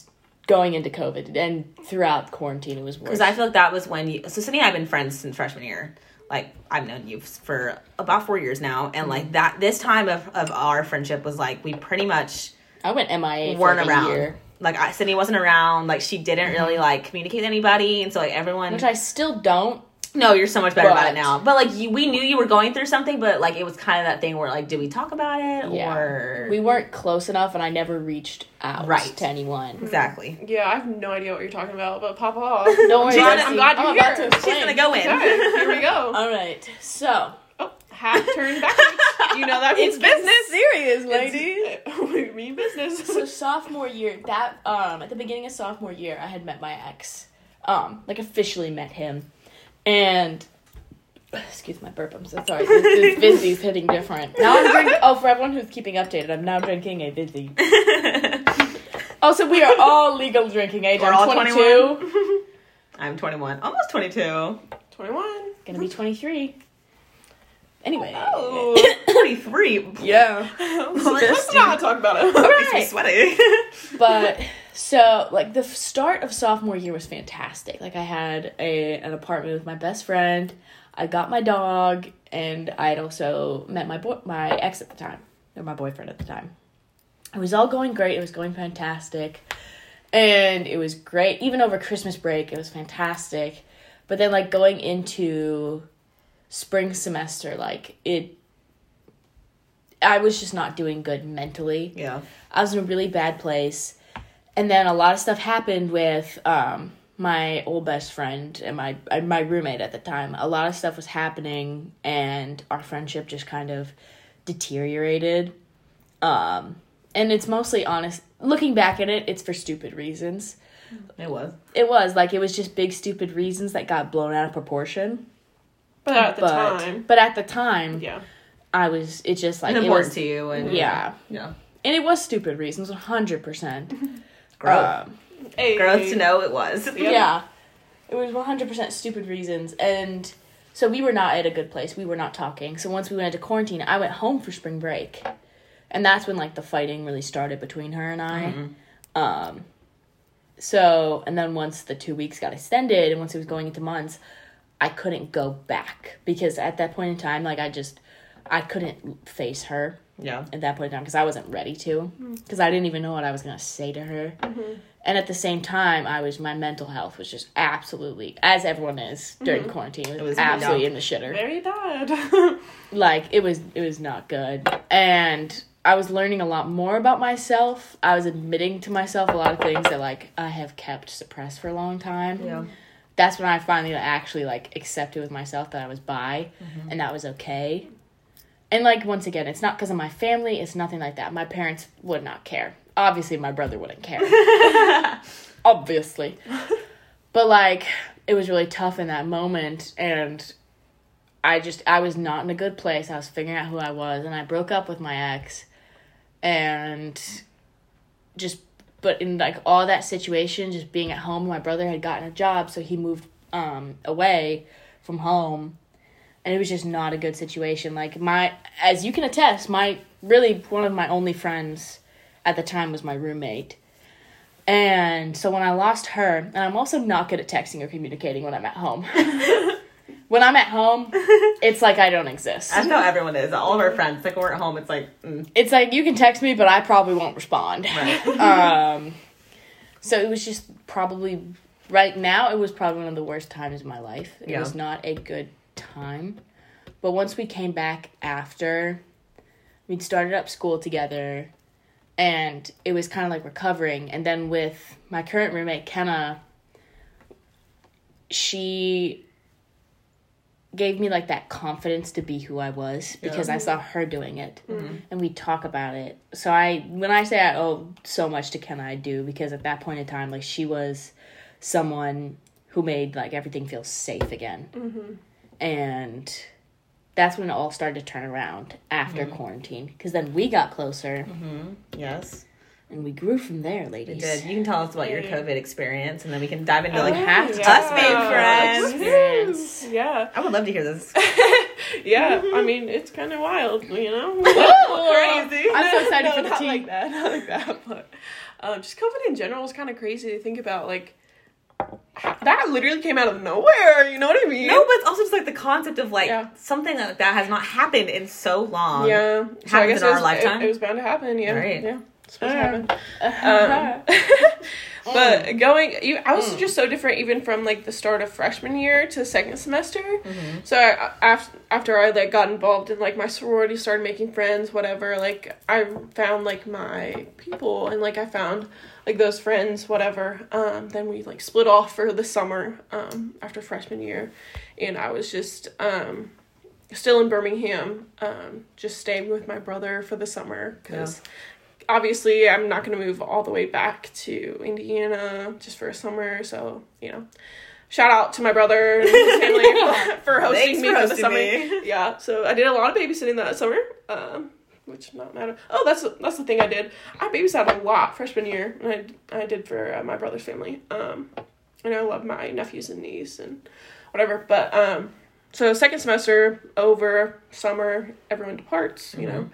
going into COVID and throughout quarantine it was worse. Because I feel like that was when you. So Sydney and I have been friends since freshman year. Like I've known you for about four years now, and mm-hmm. like that this time of of our friendship was like we pretty much I went MIA weren't like a around. year, Like I, Sydney wasn't around. Like she didn't really mm-hmm. like communicate with anybody, and so like everyone. which I still don't. No, you're so much better about it now. But like you, we knew you were going through something, but like it was kind of that thing where like, did we talk about it Yeah, or we weren't close enough, and I never reached out Right. to anyone. exactly? Yeah, I have no idea what you're talking about, but pop off. Don't worry, John, Darcy. I'm glad you're I'm about here. to She's She's gonna go in. Okay, here we go. All right, so Oh, hat turned backwards. You know that means business. serious, It's- we mean business. so sophomore year that um at the beginning of sophomore year i had met my ex um like officially met him and excuse my burp i'm so sorry. This, this Vizzy's hitting different. Now i'm drinking oh for everyone who's keeping updated i'm now drinking a Vizzy also, oh, we are all legal drinking age. We're i'm all 22 I'm 21, almost 22. 21. gonna be 23 anyway. Oh, 23. yeah. Let's not talk about it. Makes me sweaty. but so like the start of sophomore year was fantastic like i had a an apartment with my best friend i got my dog and i had also met my boy my ex at the time or my boyfriend at the time it was all going great. It was going fantastic. And it was great. Even over Christmas break, it was fantastic. But then, like, going into spring semester, like, it. I was just not doing good mentally. Yeah. I was in a really bad place. And then a lot of stuff happened with um, my old best friend and my my roommate at the time. A lot of stuff was happening, and our friendship just kind of deteriorated. Um, and it's mostly honest. Looking back at it, it's for stupid reasons. It was. It was like it was just big stupid reasons that got blown out of proportion. But at the but time, but at the time, yeah. I was. It just like And it was, to you. And yeah, Yeah. and it was stupid reasons, one hundred percent. Growth. Um, Hey. Growth to know it was. Yeah. Yeah. It was 100% stupid reasons. And so we were not at a good place. We were not talking. So once we went into quarantine, I went home for spring break. And that's when like the fighting really started between her and I. Um so and then once the 2 weeks got extended and once it was going into months, I couldn't go back because at that point in time like I just I couldn't face her Yeah. at that point in time because I wasn't ready to mm. because I didn't even know what I was gonna say to her. Mm-hmm. And at the same time, I was my mental health was just absolutely as everyone is during mm-hmm. quarantine. It was, was absolutely not- in the shitter. Very bad. Like it was it was not good. And I was learning a lot more about myself. I was admitting to myself a lot of things that like I have kept suppressed for a long time. Yeah. That's when I finally actually like accepted with myself that I was bi Mm-hmm. and that was okay. And like once again, it's not because of my family, it's nothing like that. My parents would not care. Obviously my brother wouldn't care. Obviously. But like it was really tough in that moment and I just I was not in a good place. I was figuring out who I was and I broke up with my ex and just but in like all that situation just being at home my brother had gotten a job so he moved um away from home and it was just not a good situation. Like my as you can attest my really one of my only friends at the time was my roommate. And so when i lost her and i'm also not good at texting or communicating when i'm at home. When i'm at home it's like i don't exist. That's how everyone is. All of our friends, like when we're at home, it's like, mm, it's like you can text me but i probably won't respond. Right. um so it was just probably right now it was probably one of the worst times of my life. It Yeah. was not a good time. But once we came back after we'd started up school together and it was kind of like recovering. And then with my current roommate kenna she gave me like that confidence to be who I was because I saw her doing it. Mm-hmm. And we talk about it. So I when I say I owe so much to Kenna, I do because at that point in time, like she was someone who made like everything feel safe again, mm-hmm. And that's when it all started to turn around after mm-hmm. quarantine because then we got closer mm-hmm. Yes. and we grew from there, You ladies. did. You can tell us about your COVID experience, and then we can dive into Oh, like half to. us being friends. Experience. Yeah. I would love to hear this. Yeah. I mm-hmm. mean, it's kind of wild, you know? Crazy. I'm so excited for the not tea. like that. Not like that. But um, just COVID in general is kind of crazy to think about. Like, that literally came out of nowhere. You know what I mean? No, but it's also just like the concept of like Yeah. something that, that has not happened in so long. Yeah. So I guess in it our was, lifetime? It, it was bound to happen. Yeah. Right. Yeah. It's supposed to happen. Um, but going, you, I was Mm. just so different even from like the start of freshman year to second semester. Mm-hmm. So I, after after I like got involved in like my sorority, started making friends, whatever. Like I found like my people, and like I found like those friends, whatever. Um, then we like split off for the summer um, after freshman year, and I was just um, still in Birmingham, um, just staying with my brother for the summer because obviously I'm not going to move all the way back to Indiana just for a summer. So, you know, shout out to my brother and his family for hosting Thanks me for for, the summer. me. Yeah, so I did a lot of babysitting that summer. Um, which not matter. Oh, that's that's the thing I did. I babysat a lot freshman year, and I I did for uh, my brother's family. Um, and I love my nephews and niece and whatever. But um, so second semester over summer, everyone departs. You know.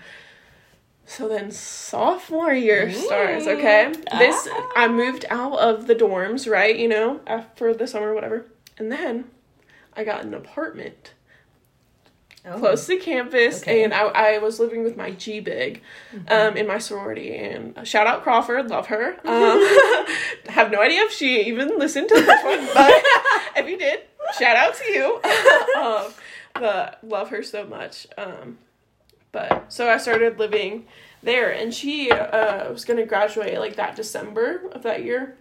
So then sophomore year starts, okay? This I moved out of the dorms, right, you know, after the summer whatever. And then I got an apartment. Oh. close to campus, Okay. and I, I was living with my G Big um, in my sorority. And shout out Crawford, love her. Um, have no idea if she even listened to this one, but if you did, shout out to you. um, but love her so much. Um, but so I started living there, and she uh, was gonna graduate like that December of that year,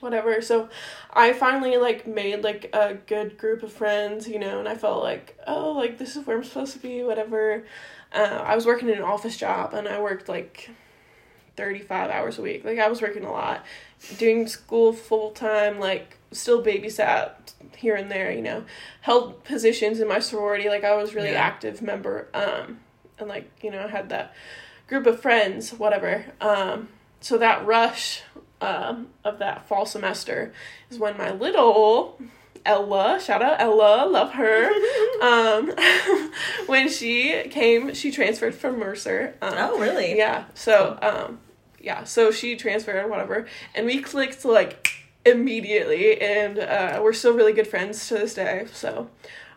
whatever. So I finally like made like a good group of friends, you know, and I felt like oh like this is where I'm supposed to be, whatever. Uh, I was working in an office job, and I worked like thirty five hours a week. Like I was working a lot, doing school full time, like still babysat here and there, you know, held positions in my sorority. Like I was really Yeah. active member, um, and like you know I had that group of friends, whatever. Um, so that rush um, of that fall semester is when my little Ella, shout out Ella, love her. um, when she came, she transferred from Mercer. Um, Oh, really? Yeah. So, um, yeah. So she transferred, whatever, and we clicked like immediately, and uh, we're still really good friends to this day. So,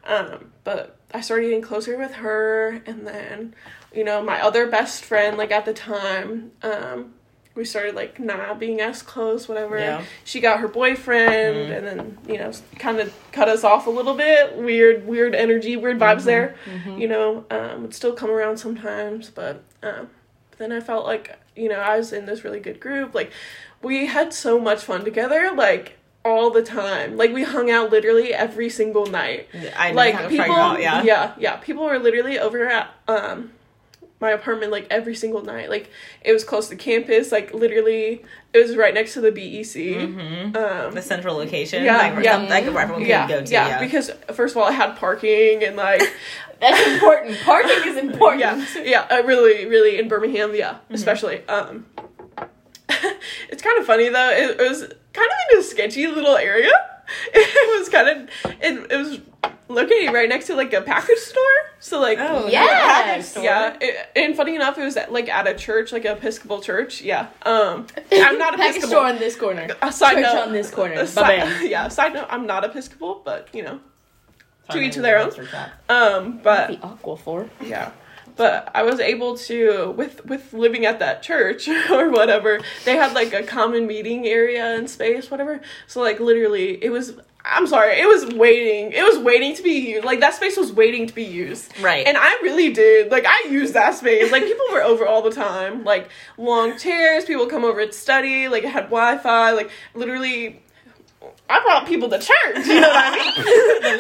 um, but I started getting closer with her, and then, you know, my other best friend, like at the time, um, we started like not being as close, whatever. Yeah. She got her boyfriend, and then you know, kind of cut us off a little bit. Weird, weird energy, weird vibes there. You know, um, would still come around sometimes, but um, then I felt like you know I was in this really good group. Like we had so much fun together, like all the time. Like we hung out literally every single night I like people out, yeah. yeah yeah people were literally over at um my apartment like every single night like it was close to campus like literally it was right next to the bec Mm-hmm. um The central location. Yeah, like, yeah. some- like yeah, go to. yeah Yeah. because first of all it had parking and like That's important. Parking is important. yeah yeah uh, really really in birmingham yeah Mm-hmm. especially um it's kind of funny though it, it was kind of in a sketchy little area it was kind of it, it was located right next to like a package store so like Oh, Yes. yeah. package store. Yeah, it, and funny enough, it was at, like at a church, like an Episcopal church. Yeah, um, I'm not Package Episcopal. store on this corner. A side Church note, on this corner. a side, yeah, side note, I'm not Episcopal, but you know, to each their own. Um, but The aqua for. yeah, but I was able to with with living at that church or whatever. They had like a common meeting area and space, whatever. So like literally, it was. I'm sorry, it was waiting. It was waiting to be used. Like that space was waiting to be used. Right. And I really did. Like I used that space. Like people were over all the time. Like long chairs. People come over and study. Like it had Wi-Fi. Like literally. I brought people to church, you know what I mean?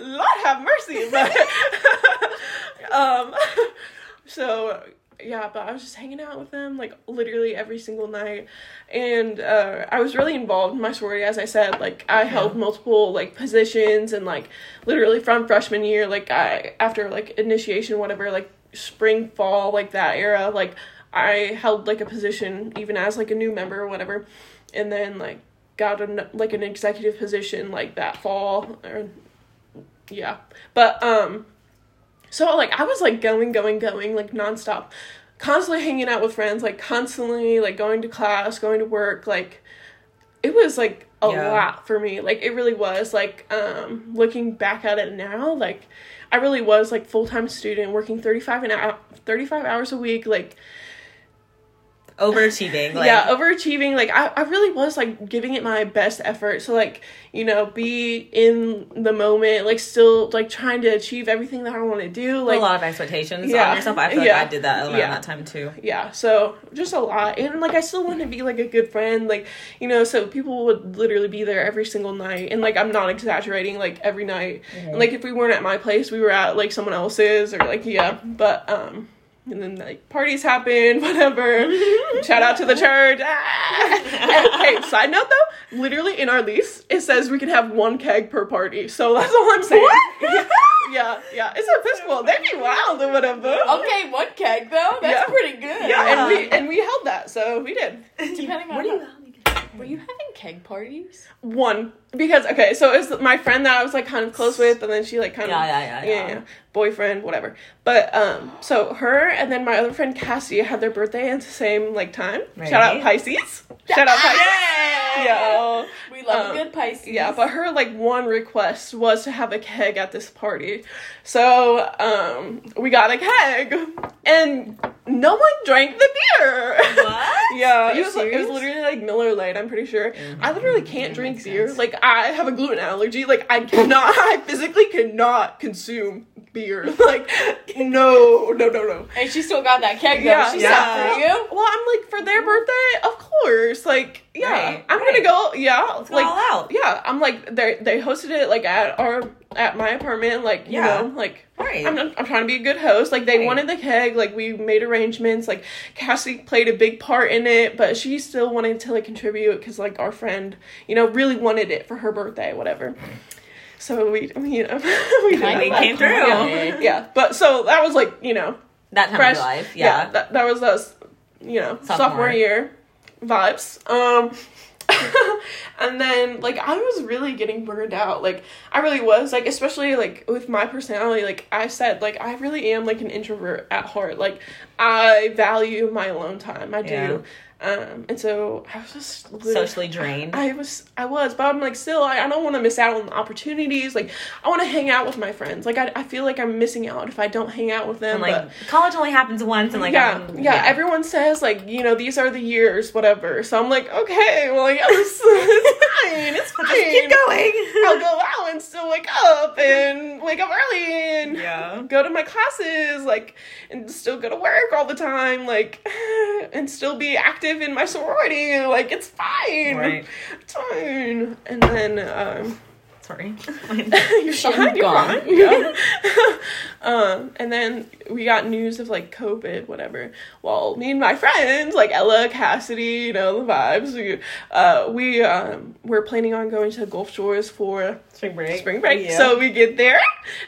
Lord, Lord have mercy. But um, so yeah, but I was just hanging out with them like literally every single night, and uh, I was really involved in my sorority. As I said, like I held multiple like positions, and like literally from freshman year, like I after like initiation, whatever, like spring, fall, like that era, like I held like a position even as like a new member or whatever, and then like got an like an executive position like that fall or yeah. But um so like i was like going going going like nonstop constantly hanging out with friends like constantly like going to class going to work like it was like a Yeah. lot for me like it really was like um looking back at it now like i really was like full-time student working 35 an hour 35 hours a week like Overachieving. Like, yeah overachieving like I, I really was like giving it my best effort so like you know be in the moment like still like trying to achieve everything that i want to do like a lot of expectations Yeah. on yourself. I feel like I did that around Yeah. that time too. yeah so just a lot and like i still want to be like a good friend like you know so people would literally be there every single night and like i'm not exaggerating like every night and, like if we weren't at my place we were at like someone else's or like yeah but um and then like parties happen whatever shout out to the church Ah! Hey side note though literally in our lease it says we can have one keg per party so that's all i'm saying What? yeah yeah it's a episcopal They'd be wild or whatever Okay, one keg though. That's Yeah. pretty good. yeah, and we and we held that, so we did. Depending on What do you Were you having keg parties? one because okay, so it's my friend that I was like kind of close with, and then she like kind of Yeah, yeah, yeah, yeah. boyfriend, whatever. But um, so her and then my other friend Cassie had their birthday at the same like time. Shout out Pisces. Shout out Pisces. Yeah. We love Um, a good Pisces. Yeah, but her like one request was to have a keg at this party. So um we got a keg and no one drank the beer. What? yeah, it was, it was literally like Miller Lite, I'm pretty sure. Mm-hmm. I literally can't drink beer. sense. Like I have a gluten allergy. Like I cannot I physically cannot consume beer. Like no, no, no, no. And she still got that keg though. Yeah, she yeah. for you. Well, I'm like for their birthday, of course. Like, yeah, Right, I'm right. gonna go. Yeah, Let's go like all out. yeah, I'm like they they hosted it like at our at my apartment. Like you Yeah. know, like Right. I'm I'm trying to be a good host. Like they Right. wanted the keg. Like we made arrangements. Like Cassie played a big part in it, but she still wanted to like contribute because like our friend, you know, really wanted it for her birthday, whatever. So we, you know, we came through. Yeah. yeah, but so that was like you know that time fresh of life. Yeah. that, that was us you know sophomore, Sophomore. year vibes um and then like i was really getting burned out. Like i really was like especially like with my personality like i said like i really am like an introvert at heart. Like i value my alone time. I do um and so i was just literally- Socially drained. I was, I was, but I'm like, still, I, I don't want to miss out on opportunities. Like, I want to hang out with my friends. Like, I, I feel like I'm missing out if I don't hang out with them. and but like college only happens once, and like yeah, um, yeah, Everyone says like you know these are the years, whatever. So I'm like, okay, well, yeah, it's, it's fine, it's fine. just keep going. I'll go out and still wake up and wake up early and Yeah. go to my classes, like, and still go to work all the time, like, and still be active in my sorority. Like, it's fine, Right. It's fine. And then um, Sorry. you're fine. You're gone. Yeah. um, and then we got news of like COVID, whatever. Well, me and my friends, like Ella, Cassidy, you know the vibes. We, uh, we um, we're planning on going to the Gulf Shores for Spring break. spring break. Yeah. So we get there,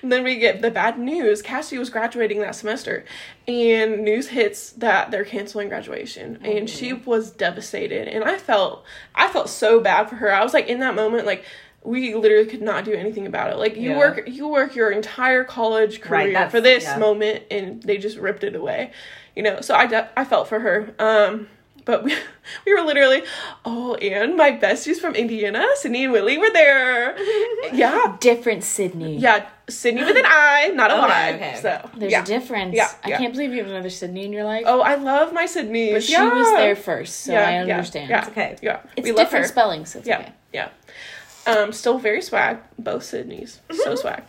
and then we get the bad news. Cassidy was graduating that semester, and news hits that they're canceling graduation, and she was devastated. And I felt, I felt so bad for her. I was like in that moment, like we literally could not do anything about it. Like you Yeah. work, you work your entire college career that's- for this yeah. moment, and they just ripped it away. You know, so I, de- I felt for her. Um. But we, we were literally, oh, and my besties from Indiana, Sydney and Willie, were there. Yeah, Different Sydney. yeah, Sydney with an I, not a Okay, Y. okay. So There's yeah. a difference. Yeah, I yeah. can't believe you have another Sydney in your life. Oh, I love my Sydney. but she yeah. was there first, so Yeah, I understand. Yeah, It's okay. Yeah, It's we love different her. spelling, so it's Yeah, okay. yeah. Um, still very swag. Both Sydneys, so swag.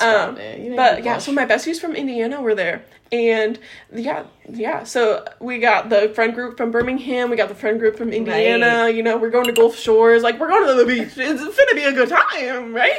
Um, it. You make but yeah, so my besties from Indiana were there, and yeah, yeah. So we got the friend group from Birmingham. We got the friend group from Indiana. You know, we're going to Gulf Shores. Like we're going to the beach. It's gonna be a good time, right?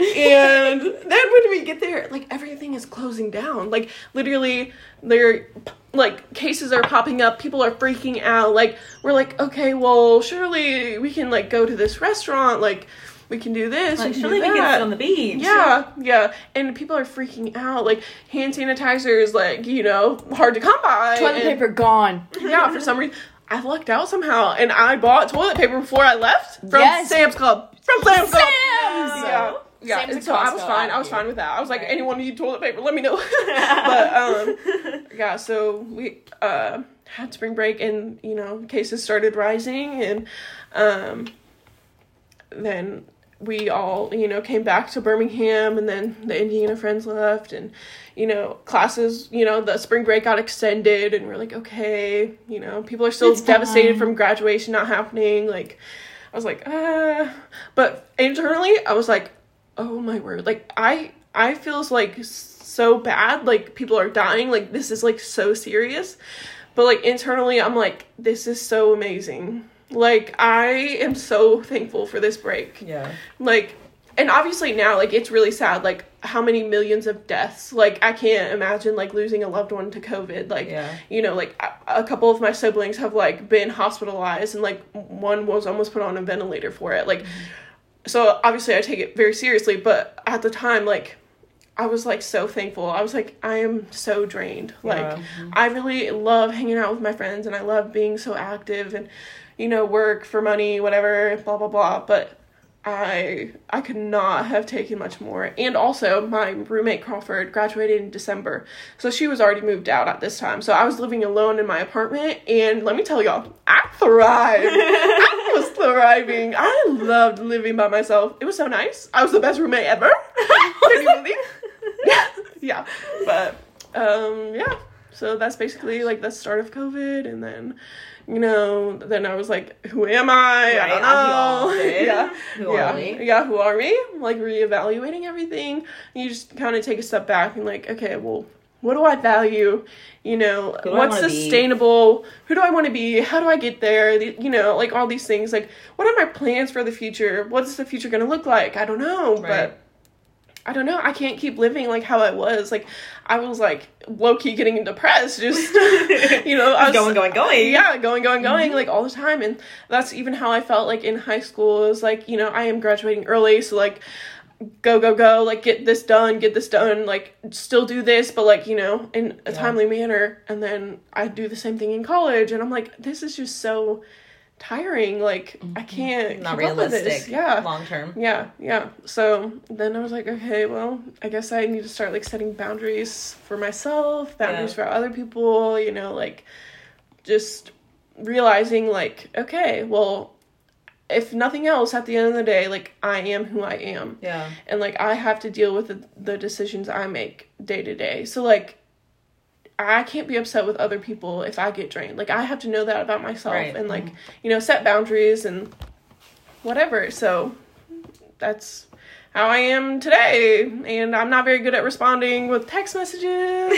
and then when we get there, like everything is closing down. Like literally, there, like cases are popping up. People are freaking out. Like we're like, okay, well, surely we can like go to this restaurant. Like we can do this. Like, we can surely do we can that. sit on the beach. Yeah, yeah, and people are freaking out. Like hand sanitizer is like you know hard to come by. Toilet and- paper gone. Yeah, for some reason I lucked out somehow, and I bought toilet paper before I left from Yes. Sam's Club. From Sam's Club. Sam's! Yeah. Yeah, Sam's and and so I was fine. out I was fine with that. I was like, Right. anyone need toilet paper? Let me know. but um, yeah. So we uh had spring break, and you know cases started rising, and um, then we all you know came back to Birmingham, and then the Indiana friends left, and you know classes. You know the spring break got extended, and we're like, okay, you know people are still It's devastated from graduation not happening. Like, I was like, uh, but internally, I was like, oh my word, like I I feels like so bad, like people are dying, like this is like so serious, but like internally, I'm like, this is so amazing. Like I am so thankful for this break. Yeah. Like, and obviously now, like it's really sad, like how many millions of deaths. Like I can't imagine like losing a loved one to COVID. Like Yeah. you know, like a, couple of my siblings have like been hospitalized, and like one was almost put on a ventilator for it. Like, mm-hmm. so obviously I take it very seriously, but at the time, like. I was like so thankful. I was like, I am so drained. Like, Yeah. Mm-hmm. I really love hanging out with my friends and I love being so active and you know, work for money, whatever, blah blah blah. But I I could not have taken much more. And also, my roommate Crawford graduated in December, so she was already moved out at this time. So I was living alone in my apartment, and let me tell y'all, I thrived. I was thriving. I loved living by myself. It was so nice. I was the best roommate ever. Can you believe? yeah, but um, yeah. So that's basically like the start of COVID, and then you know, then I was like, who am I? I don't as we all know. yeah. Who yeah. are we? Yeah, who are we? Like reevaluating everything. You just kind of take a step back and like, okay, well, what do I value? You know, Who do I what's wanna be? sustainable? Who do I want to be? How do I get there? The- You know, like all these things. Like, what are my plans for the future? What's the future going to look like? I don't know, Right. but I don't know. I can't keep living like how I was. Like, I was like low key getting depressed. Just you know, I was going, going, going. yeah, going, going, going, Mm-hmm. like all the time. And that's even how I felt like in high school. Was like, you know, I am graduating early, so like go, go, go, like get this done, get this done, like still do this, but like, you know, in a Yeah. timely manner. And then I do the same thing in college and I'm like, this is just so tiring. Like I can't Mm-hmm. Not keep up with this. realistic. Yeah. Long term. Yeah, yeah. So then I was like, okay, well, I guess I need to start like setting boundaries for myself, boundaries Yeah. for other people, you know, like just realizing like, okay, well, if nothing else at the end of the day, like I am who I am. Yeah. And like I have to deal with the, the decisions I make day to day. So like I can't be upset with other people if I get drained. Like I have to know that about myself Right. and like, you know, set boundaries and whatever. So that's how I am today. And I'm not very good at responding with text messages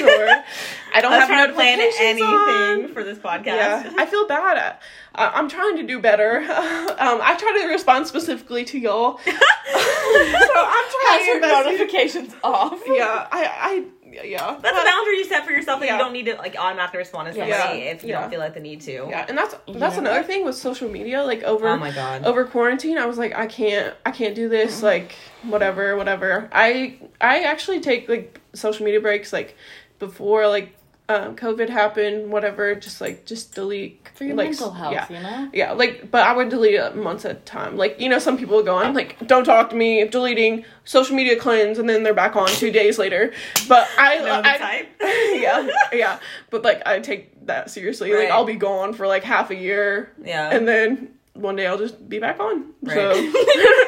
or I don't have to plan anything on. for this podcast. Yeah, I feel bad. At, uh, I'm trying to do better. um, I try to respond specifically to y'all. so I'm trying Has your notifications off. Yeah, I, I, yeah. That's a boundary you set for yourself that Yeah. you don't need to like automatically respond to somebody Yeah. if you Yeah. don't feel like the need to. Yeah, and that's that's Yeah. another thing with social media. Like over Oh my god. over quarantine, I was like, I can't, I can't do this. Like whatever, whatever. I I actually take like social media breaks like before like um, COVID happened, whatever. Just like just delete For your like, mental health, Yeah, you know? yeah. Like, but I would delete it months at a time. Like you know, some people go on like, don't talk to me, deleting social media cleanse, and then they're back on two days later. But I, Know the I type. yeah, yeah. But like I take that seriously. Right. Like I'll be gone for like half a year, Yeah. and then one day I'll just be back on. Right. So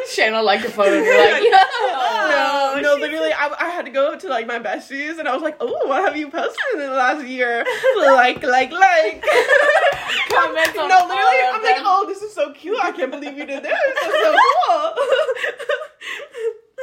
Shannon like the phone and you're like, yeah. No, no, she's- literally, I, I had to go to like my besties, and I was like, "Oh, what have you posted in the last year?" like, like, like. Comments on no, literally, I'm like, "Oh, this is so cute! I can't believe you did this. That's so cool."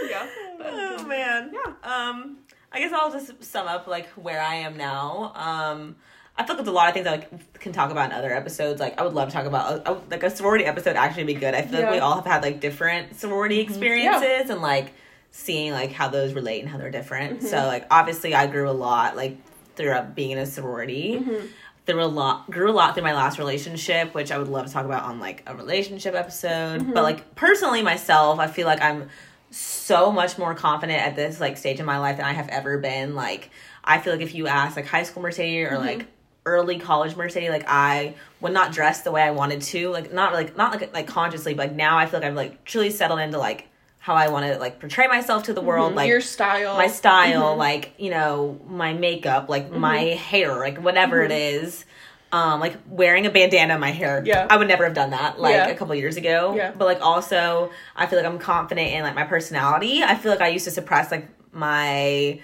yeah. Oh man. Yeah. Um, I guess I'll just sum up like where I am now. Um, I feel like there's a lot of things I like, can talk about in other episodes. Like I would love to talk about uh, uh like a sorority episode. Actually, be good. I feel like we all have had like different sorority mm-hmm. experiences and like seeing like how those relate and how they're different. Mm-hmm. So like obviously I grew a lot like throughout being in a sorority. Mm-hmm. There were a lot grew a lot through my last relationship, which I would love to talk about on like a relationship episode. But like personally myself, I feel like I'm so much more confident at this like stage in my life than I have ever been. Like I feel like if you ask like high school Mercedes or like early college Mercedes, like I would not dress the way I wanted to. Like not like not like like consciously, but like now I feel like I'm like truly settled into like how I want to like portray myself to the mm-hmm. world. Like Your style. my style, mm-hmm. like you know, my makeup, like mm-hmm. my hair, like whatever it is. Um, like wearing a bandana in my hair. Yeah. I would never have done that like Yeah. a couple years ago. Yeah. But like also I feel like I'm confident in like my personality. I feel like I used to suppress like my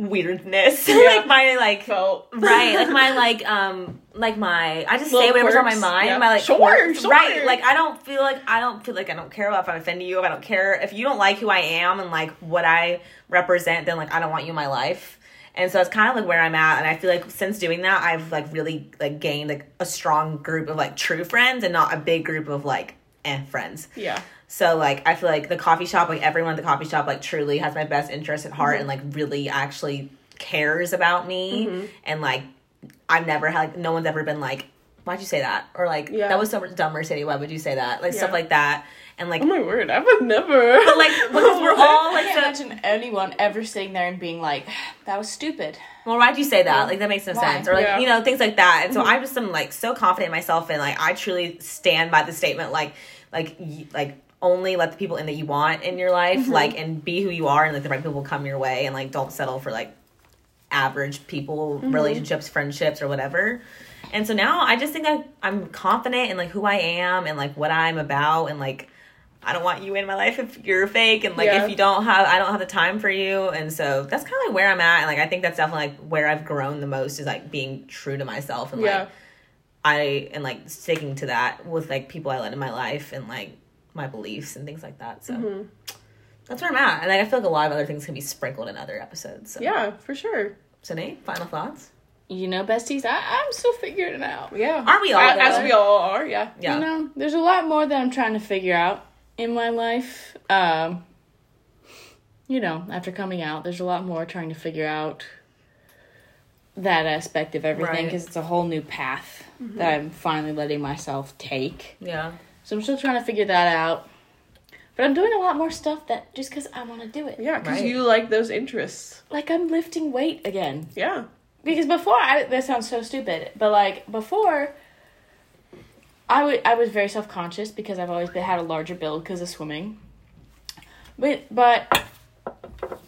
weirdness. like my like felt right like my like um like my i just say Little whatever's on my mind yeah. my like Sure, quirks. sure. right like i don't feel like i don't feel like i don't care about if i'm offending you if i don't care if you don't like who i am and like what i represent then like i don't want you in my life and so it's kind of like where i'm at and i feel like since doing that i've like really like gained like a strong group of like true friends and not a big group of like eh friends yeah. So like I feel like the coffee shop, like everyone at the coffee shop, like truly has my best interest at heart mm-hmm. and like really actually cares about me mm-hmm. and like I've never had like no one's ever been like why'd you say that? Or like, Yeah. that was so much dumber, City. Why would you say that? Like, stuff like that. And like, Oh my word, I would never. but like, because we're all I like, can't so, imagine anyone ever sitting there and being like, "That was stupid." well, why'd you say that? Like, that makes no Why? sense. Or like, Yeah. you know, things like that. And so mm-hmm. I just am like so confident in myself, and like, I truly stand by the statement, like, like, like. Only let the people in that you want in your life, mm-hmm. like, and be who you are, and like the right people come your way, and like, don't settle for like average people, mm-hmm. relationships, friendships, or whatever. And so now I just think I, I'm confident in like who I am and like what I'm about and like I don't want you in my life if you're fake and like Yeah. if you don't have I don't have the time for you and so that's kind of like where I'm at and like I think that's definitely like where I've grown the most is like being true to myself and yeah. like I and like sticking to that with like people I let in my life and like my beliefs and things like that. So Mm-hmm. that's where I'm at. And like I feel like a lot of other things can be sprinkled in other episodes. So. Yeah, for sure. So Nate, final thoughts? You know, besties, I, I'm still figuring it out. Yeah. Aren't we all, A- As we all are, yeah. Yeah. You know, there's a lot more that I'm trying to figure out in my life. Um, you know, after coming out, there's a lot more trying to figure out that aspect of everything Right. because it's a whole new path that I'm finally letting myself take. Yeah. So I'm still trying to figure that out. But I'm doing a lot more stuff that just because I want to do it. Yeah, because Right. you like those interests. Like I'm lifting weight again. Yeah. because before I that sounds so stupid, but like before I would I was very self conscious because I've always been, had a larger build because of swimming. But but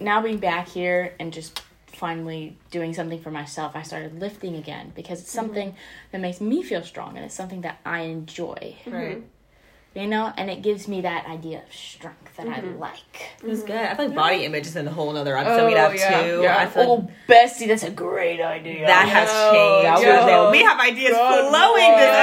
now being back here and just finally doing something for myself, I started lifting again because it's mm-hmm. something that makes me feel strong and it's something that I enjoy. Right. You know, and it gives me that idea of strength that I like. It was good. I feel like body image is in a whole other episode we'd Oh, have yeah, too. yeah. I feel like Oh, Bessie, that's a great idea. that has Yo, changed. yo. we have ideas God, flowing this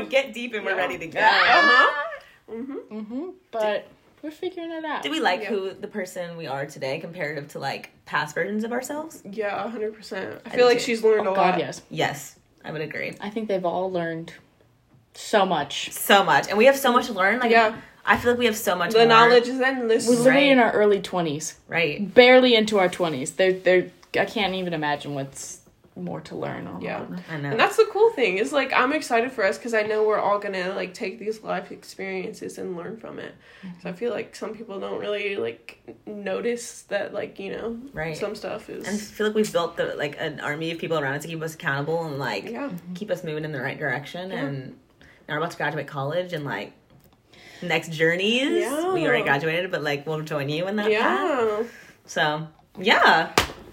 episode. Get deep and we're Yeah. ready to go. Uh-huh. hmm Mhm. But we're figuring it out. Do we like Yeah. who the person we are today comparative to like past versions of ourselves? Yeah, 100%. I I feel like too. she's learned Oh, a God, lot. yes. Yes, I would agree. I think they've all learned so much. So much, and we have so much to learn. Like, Yeah. I feel like we have so much. The more. knowledge is endless. We're literally Right. in our early twenties, right? barely into our twenties. They're they're. I can't even imagine what's more to learn. Or Yeah. more. I know. And that's the cool thing is like I'm excited for us because I know we're all gonna like take these life experiences and learn from it. Mm-hmm. So I feel like some people don't really like notice that like you know Right. some stuff is and I feel like we've built the, like an army of people around us to keep us accountable and like yeah keep us moving in the right direction. Yeah. And now we're about to graduate college and like next journeys. Yeah. We already graduated, but like we'll join you in that path. yeah So yeah,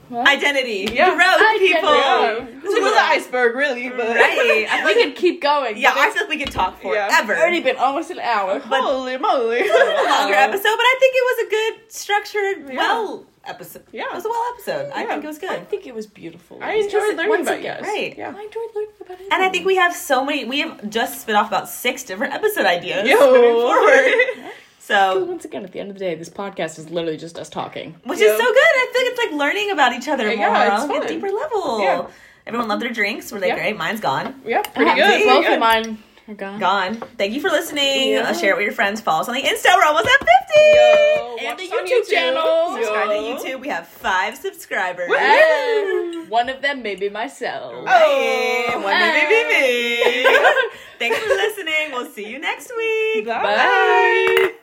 Well, identity, Yeah. growth, Identity. people. yeah. This was the iceberg really, but Right. I we like, could keep going. yeah, I feel like we could talk forever. Yeah. forever. already been almost an hour. But- holy moly, a longer episode, but I think it was a good structured, Yeah. well episode. Yeah. it was a well episode. I think it was good. I think it was beautiful. I enjoyed Because learning about again, you right. Yeah. I enjoyed learning about it. And I think we have so many. We have just spit off about six different episode ideas Yo. moving forward. So, once again, at the end of the day, this podcast is literally just us talking. which Yeah. is so good. I think it's like learning about each other Yeah, more it's on a deeper level. Yeah. Everyone loved their drinks. Were they Yeah. great? Mine's gone. yeah, pretty good. Both of mine are gone. Gone. Thank you for listening. Yeah. Uh, share it with your friends. Follow us on the Insta. We're almost at 50. Yo, And the us on YouTube channel. Subscribe to YouTube. We have five subscribers. Woo! And one of them may be myself. Right. Oh. One baby, baby. Thanks for listening. We'll see you next week. Bye. Bye.